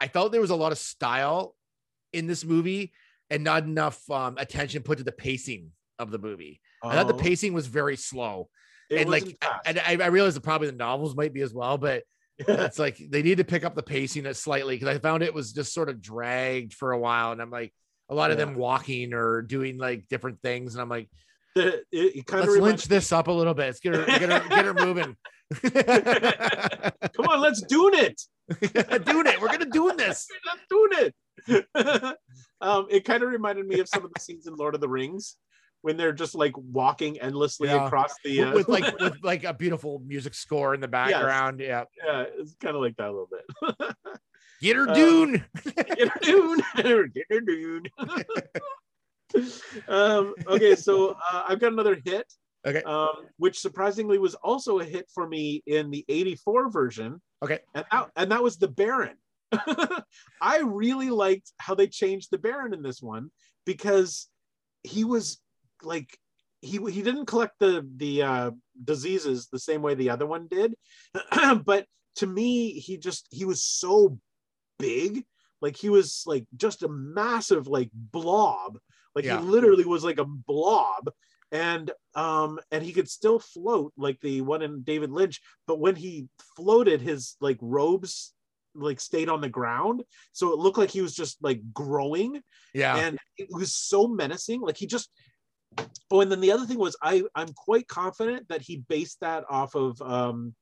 I felt there was a lot of style in this movie and not enough um attention put to the pacing of the movie. I thought the Oh, pacing was very slow. It and like fast. and I, I realize that probably the novels might be as well, but it's like they need to pick up the pacing it slightly because I found it was just sort of dragged for a while. And I'm like a lot of them walking or doing like different things. And I'm like, the, it, it let's of lynch this up a little bit. Let's get her, get her, get her moving. Come on, let's do it. doing it. We're gonna do this. Let's doing it. um, it kind of reminded me of some of the scenes in Lord of the Rings when they're just like walking endlessly Yeah. across the. Uh, with like with like a beautiful music score in the background. Yeah. yeah, it's kind of like that a little bit. Get her Uh, Dune. Get her dune. Get her dune. um, okay, so uh, I've got another hit. Okay. Um, which surprisingly was also a hit for me in the 84 version. Okay. And that, and that was the Baron. I really liked how they changed the Baron in this one because he was like he he didn't collect the the uh, diseases the same way the other one did, but to me he just he was so big. Like he was like just a massive like blob. Like Yeah. he literally was like a blob. And um and he could still float like the one in david lynch. But when he floated his like robes like stayed on the ground. So it looked like he was just like growing. Yeah. and it was so menacing. Like he just oh and then the other thing was i i'm quite confident that he based that off of um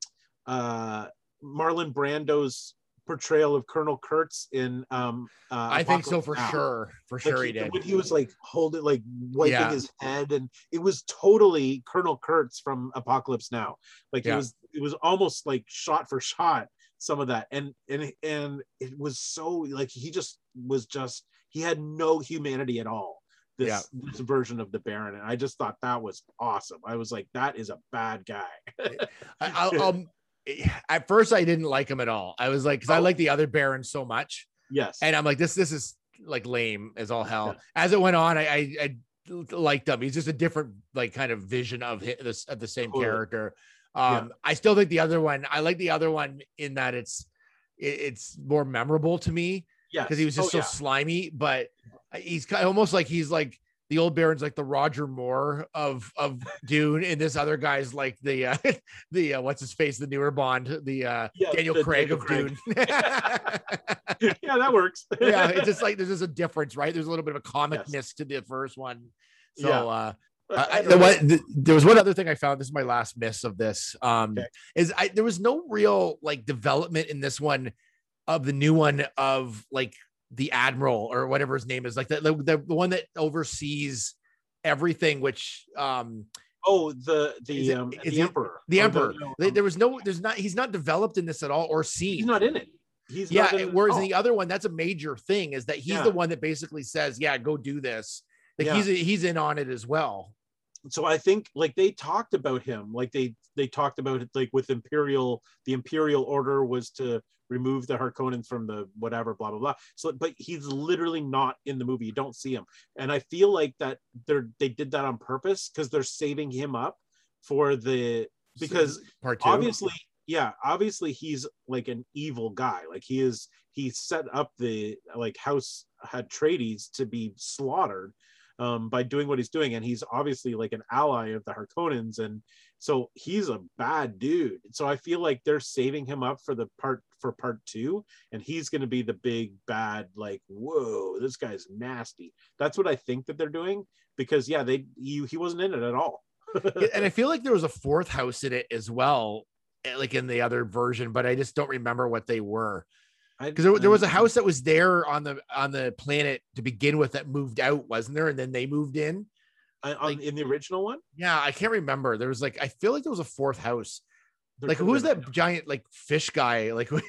uh marlon brando's portrayal of colonel kurtz in um uh, I think so for Now. sure. For Like, sure he he, did. when he was like holding like wiping Yeah. his head and it was totally colonel kurtz from apocalypse now like it was it was almost like shot for shot some of that and and and it was so like he just was just he had no humanity at all this, Yeah. this version of the baron and i just thought that was awesome i was like that is a bad guy I, I'll, um, at first I didn't like him at all. I was like, because I Oh. like the other Baron so much, yes and I'm like, this this is like lame as all hell. As it went on, I I, I liked him. He's just a different like kind of vision of hi- this of the same character. Um, I still think the other one. I like the other one in that it's it, it's more memorable to me yes because he was just Oh, so yeah. slimy. But he's kind of almost like he's like the old Baron's like the Roger Moore of of Dune, and this other guy's like the uh, the uh, what's his face, the newer Bond, the uh, Yeah, Daniel the Craig Daniel of Craig. Dune. yeah that works yeah, it's just like there's just a difference, right? There's a little bit of a comicness Yes. to the first one. So Yeah. uh I- know. what, th- there was one other thing I found. This is my last miss of this. Um, Okay. is I there was no real like development in this one of the new one of like the admiral or whatever his name is, like the the, the, one that oversees everything. Which um oh the the um the emperor the Or emperor. no, um, there was no. There's not. He's not developed in this at all or seen. he's not in it he's yeah not in it- it whereas the other one that's a major thing is that he's Yeah. the one that basically says yeah go do this Like Yeah. he's he's in on it as well. so I think like they talked about him, like they they talked about it like with Imperial, the Imperial Order was to remove the Harkonnens from the whatever, blah blah blah. So, but he's literally not in the movie. You don't see him, and I feel like that they're they did that on purpose because they're saving him up for the because obviously yeah obviously he's like an evil guy like he is he set up the like house had Atreides to be slaughtered um, by doing what he's doing and he's obviously like an ally of the harkonnens and so he's a bad dude so i feel like they're saving him up for the part for part two and he's going to be the big bad like whoa this guy's nasty that's what i think that they're doing because yeah they he, he wasn't in it at all and I feel like there was a fourth house in it as well, eh, like in the other version, but I just don't remember what they were. Because there, there was a house that was there on the on the planet to begin with that moved out, wasn't there? And then they moved in. I- on- like- in the original one Yeah, I can't remember. There was like I feel like there was a fourth house. There like could've who that giant like fish guy? Like you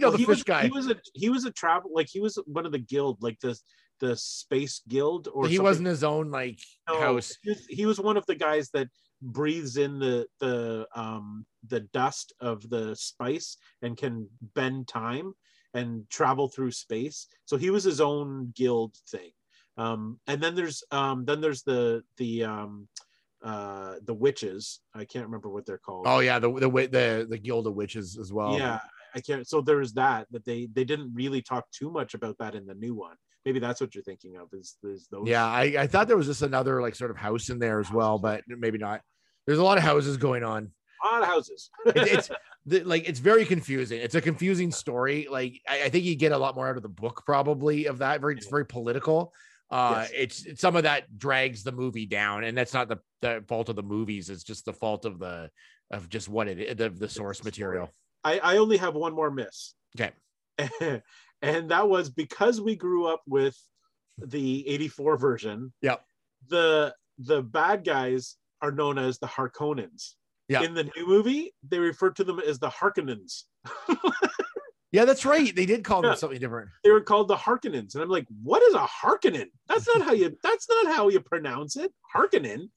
know Well, the he fish was, guy. He was a he was a travel like he was one of the guild like the the space guild or But he something. wasn't his own like No, house. He was, he was one of the guys that breathes in the the um the dust of the spice and can bend time and travel through space. So he was his own guild thing. Um, and then there's um then there's the the um uh the witches. I can't remember what they're called. Oh yeah, the the the the guild of witches as well. Yeah, I can't. So there's that that they they didn't really talk too much about that in the new one. Maybe that's what you're thinking of. Is is those? Yeah, I, I thought there was just another like sort of house in there as well, but maybe not. There's a lot of houses going on. a lot of houses. It, it's the, like it's very confusing. It's a confusing story. Like I, I think you get a lot more out of the book probably of that. Very it's very political. Uh, Yes. it's, it's some of that drags the movie down, and that's not the, the fault of the movies. It's just the fault of the of just what it is, the, the source material. I I only have one more miss. Okay. and that was because we grew up with the 84 version. Yep. The the bad guys are known as the Harkonnens. Yeah. In the new movie, they refer to them as the Harkonnens. Yeah, that's right. They did call them something different. They were called the Harkonnens, and I'm like, what is a Harkonnen? That's not how you. That's not how you pronounce it. Harkonnen.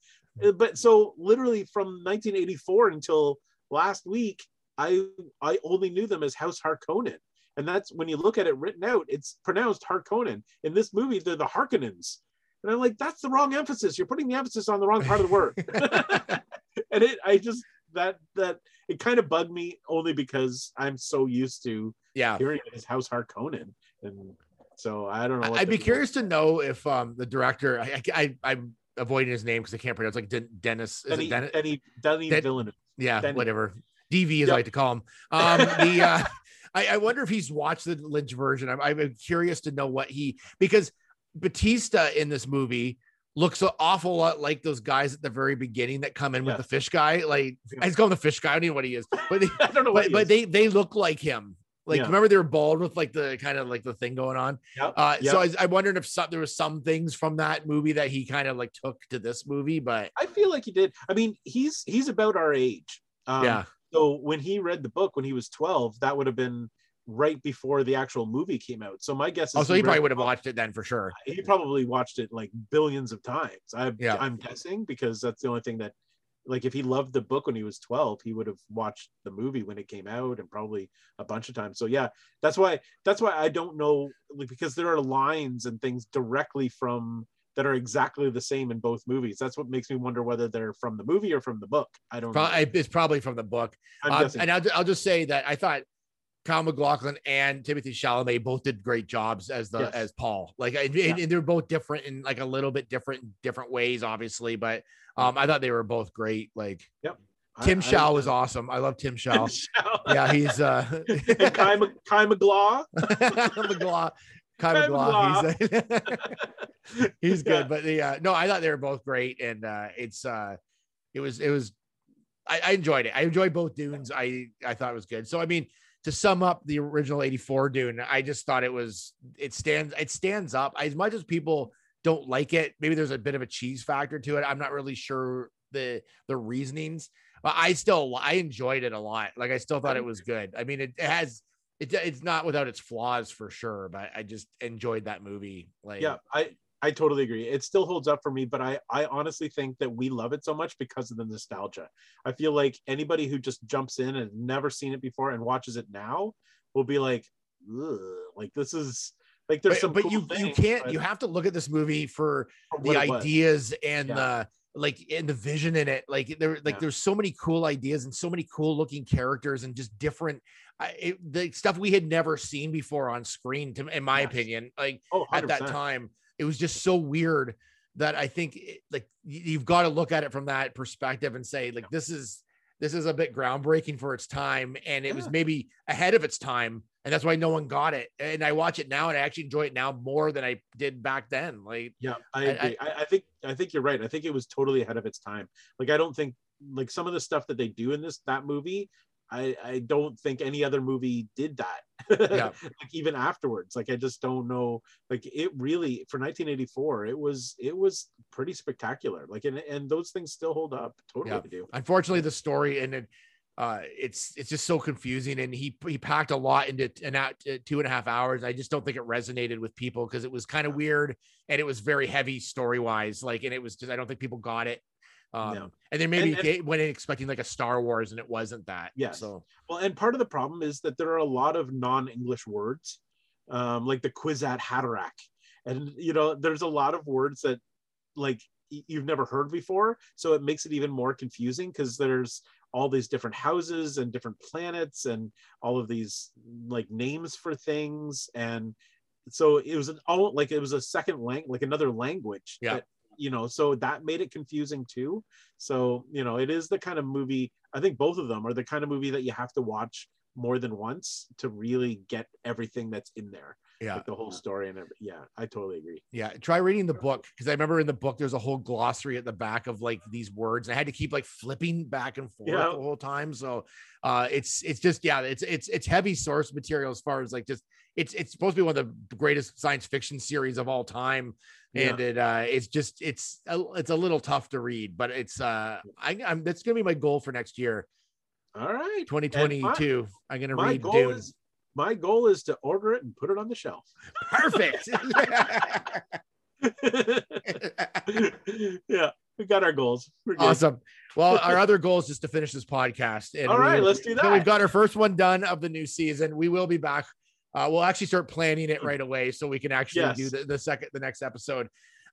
Uh, But so literally from 1984 until last week, I I only knew them as House Harkonnen, and that's when you look at it written out, it's pronounced Harkonnen. In this movie, they're the Harkonnens, and I'm like, that's the wrong emphasis. You're putting the emphasis on the wrong part of the word. and it, I just that that it kind of bugged me only because I'm so used to Yeah. hearing it as House Harkonnen, and so I don't know. what I'd be the- curious to know if um the director I, I, I am avoiding his name because I can't pronounce like Den- Dennis is Denny, it Dennis? Denny, Denny Den- Villeneuve. yeah Denny. whatever DV as Yep. I like to call him um the uh I, I wonder if he's watched the Lynch version I'm, I'm curious to know what he because Batista in this movie looks an awful lot like those guys at the very beginning that come in with the fish guy like Yeah. I call him the fish guy I don't know what he is but they, I don't know but, he but they they look like him. Like Yeah. remember they were bald with like the kind of like the thing going on. Yep, Uh, yep. So I, I wondered if some, there was some things from that movie that he kind of like took to this movie, but I feel like he did. I mean, he's he's about our age. Um, yeah, So when he read the book when he was 12, that would have been right before the actual movie came out. So my guess is oh, so he read probably would have watched it then for sure. He probably watched it like billions of times. I, Yeah. I'm guessing because that's the only thing that, like, if he loved the book when he was 12, he would have watched the movie when it came out and probably a bunch of times. So yeah, that's why that's why I don't know like, because there are lines and things directly from that are exactly the same in both movies. That's what makes me wonder whether they're from the movie or from the book. I don't know. It's probably from the book. Uh, guessing. and I'll, I'll just say that I thought Kyle MacLachlan and Timothée Chalamet both did great jobs as the Yes. as Paul. Like, and, Yeah. and they're both different in like a little bit different different ways, obviously. But um, I thought they were both great. Like I- Tim I- Shaw was awesome. I love Tim Shaw. Shaw. yeah, he's uh and Kai, Kai McGlaw. McGlaw. Kai Kai McGlaw. He's, he's good. Yeah. But the uh no, I thought they were both great. And uh it's uh it was it was I, I enjoyed it. I enjoyed both Dunes. I I thought it was good. So I mean to sum up the original 84 Dune, I just thought it was it stands it stands up as much as people don't like it. Maybe there's a bit of a cheese factor to it. I'm not really sure the the reasonings, but I still I enjoyed it a lot. Like I still thought it was good. I mean, it, it has it, it's not without its flaws for sure, but I just enjoyed that movie. Like yeah, I I totally agree. It still holds up for me, but I I honestly think that we love it so much because of the nostalgia. I feel like anybody who just jumps in and never seen it before and watches it now will be like, like this is like there's but, some but cool you things, you can't but you have to look at this movie for for the it was. ideas and Yeah. the like and the vision in it like there like Yeah. there's so many cool ideas and so many cool looking characters and just different I, it, the stuff we had never seen before on screen to, in my Yes. opinion like Oh, at that time it was just so weird that i think it, like you've got to look at it from that perspective and say like this is this is a bit groundbreaking for its time and it was maybe ahead of its time and that's why no one got it and i watch it now and i actually enjoy it now more than i did back then like Yeah, I I- agree. I, I think I think you're right. I think it was totally ahead of its time. Like I don't think like some of the stuff that they do in this that movie, I I don't think any other movie did that. Yeah. like even afterwards, like I just don't know. Like it really for 1984, it was it was pretty spectacular. Like and and those things still hold up. Totally Yeah. do. unfortunately the story and it, uh it's it's just so confusing and he he packed a lot into an out two and a half hours i just don't think it resonated with people because it was kind of weird and it was very heavy story wise like and it was just i don't think people got it um No. and then maybe And- they went in expecting like a star wars and it wasn't that Yeah. so Well, and part of the problem is that there are a lot of non-English words, um, like the Kwisatz Haderach, and you know, there's a lot of words that like you've never heard before, so it makes it even more confusing because there's all these different houses and different planets and all of these like names for things, and so it was an all like it was a second lang like another language. Yeah. that, you know, so that made it confusing too. So, you know, it is the kind of movie, I think both of them are the kind of movie that you have to watch more than once to really get everything that's in there. yeah Like the whole story and yeah, I totally agree. Yeah, try reading the book because I remember in the book there's a whole glossary at the back of like these words. And I had to keep like flipping back and forth Yeah. the whole time. So uh it's it's just yeah, it's it's it's heavy source material as far as like just it's it's supposed to be one of the greatest science fiction series of all time. And it uh it's just it's a, it's a little tough to read, but it's uh I, I'm that's gonna be my goal for next year, All right. 2022. I'm gonna My read goal Dune. is my goal is to order it and put it on the shelf. Perfect. yeah, we got our goals. Awesome. Well, our other goal is just to finish this podcast. And All right, we- let's do so that. we've got our first one done of the new season. We will be back. Uh, we'll actually start planning it right away so we can actually Yes. do the, the second, the next episode.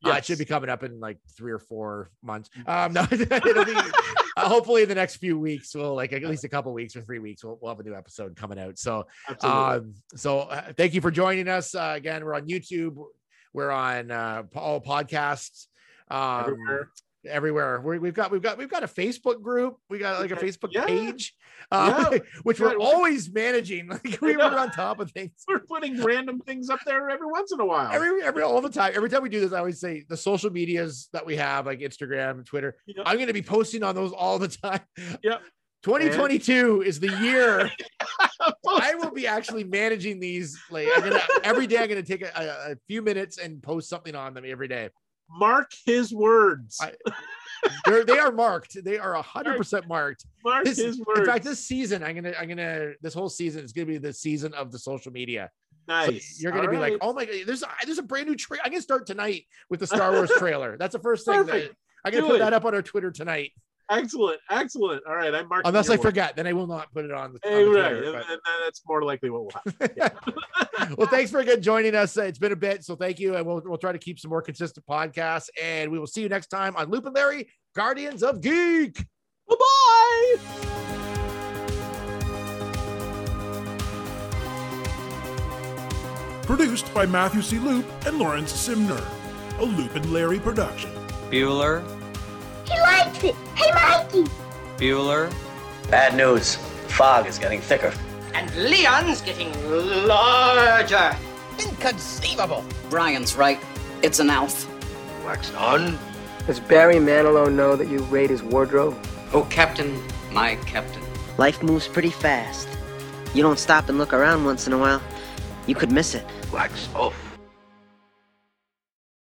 Uh, it should be coming up in like three or four months. Um, no, it'll be uh, hopefully in the next few weeks. We'll like at least a couple weeks or three weeks. We'll, we'll have a new episode coming out. So um, so uh, thank you for joining us. Uh, again, we're on YouTube. We're on uh, all podcasts. Um, Everywhere. We're, we've got we've got we've got a Facebook group. We got like a Facebook Yeah. page, uh, Yeah. which we're we- always managing. Like we were on top of things We're putting random things up there every once in a while. every every all the time. Every time we do this, I always say the social medias that we have, like Instagram, and Twitter. Yeah. I'm going to be posting on those all the time. Yep. 2022 is the year I will be actually managing these. Like I'm gonna every day, I'm gonna take a, a, a few minutes and post something on them every day. Mark his words. I- they are marked. They are hundred percent marked. Mark This, his words. in fact, this season, I'm gonna I'm gonna this whole season is gonna be the season of the social media. So nice. you're gonna All be like, oh my god, there's a, there's a brand new trailer. I'm gonna start tonight with the Star Wars trailer. That's the first thing. That. I'm gonna Do put it. that up on our Twitter tonight. Excellent, excellent. All right, I'm marking. Unless I words. forget, then I will not put it on the, on the right, Twitter, and, and that's more likely what will happen. well, thanks for again joining us. Uh, It's been a bit, so thank you, and we'll we'll try to keep some more consistent podcasts. And we will see you next time on Loop and Larry, Guardians of Geek. Bye bye. Produced by Matthew C. Loop and Lawrence Simner. A Loop and Larry production. Bueller, He likes it. Hey, Mikey. Bueller, Bad news. Fog is getting thicker. And Leon's getting larger. Inconceivable. Brian's right. It's an elf. Wax on. Does Barry Manilow know that you raid his wardrobe? Oh, Captain, my Captain. Life moves pretty fast. You don't stop and look around once in a while, you could miss it. Wax off.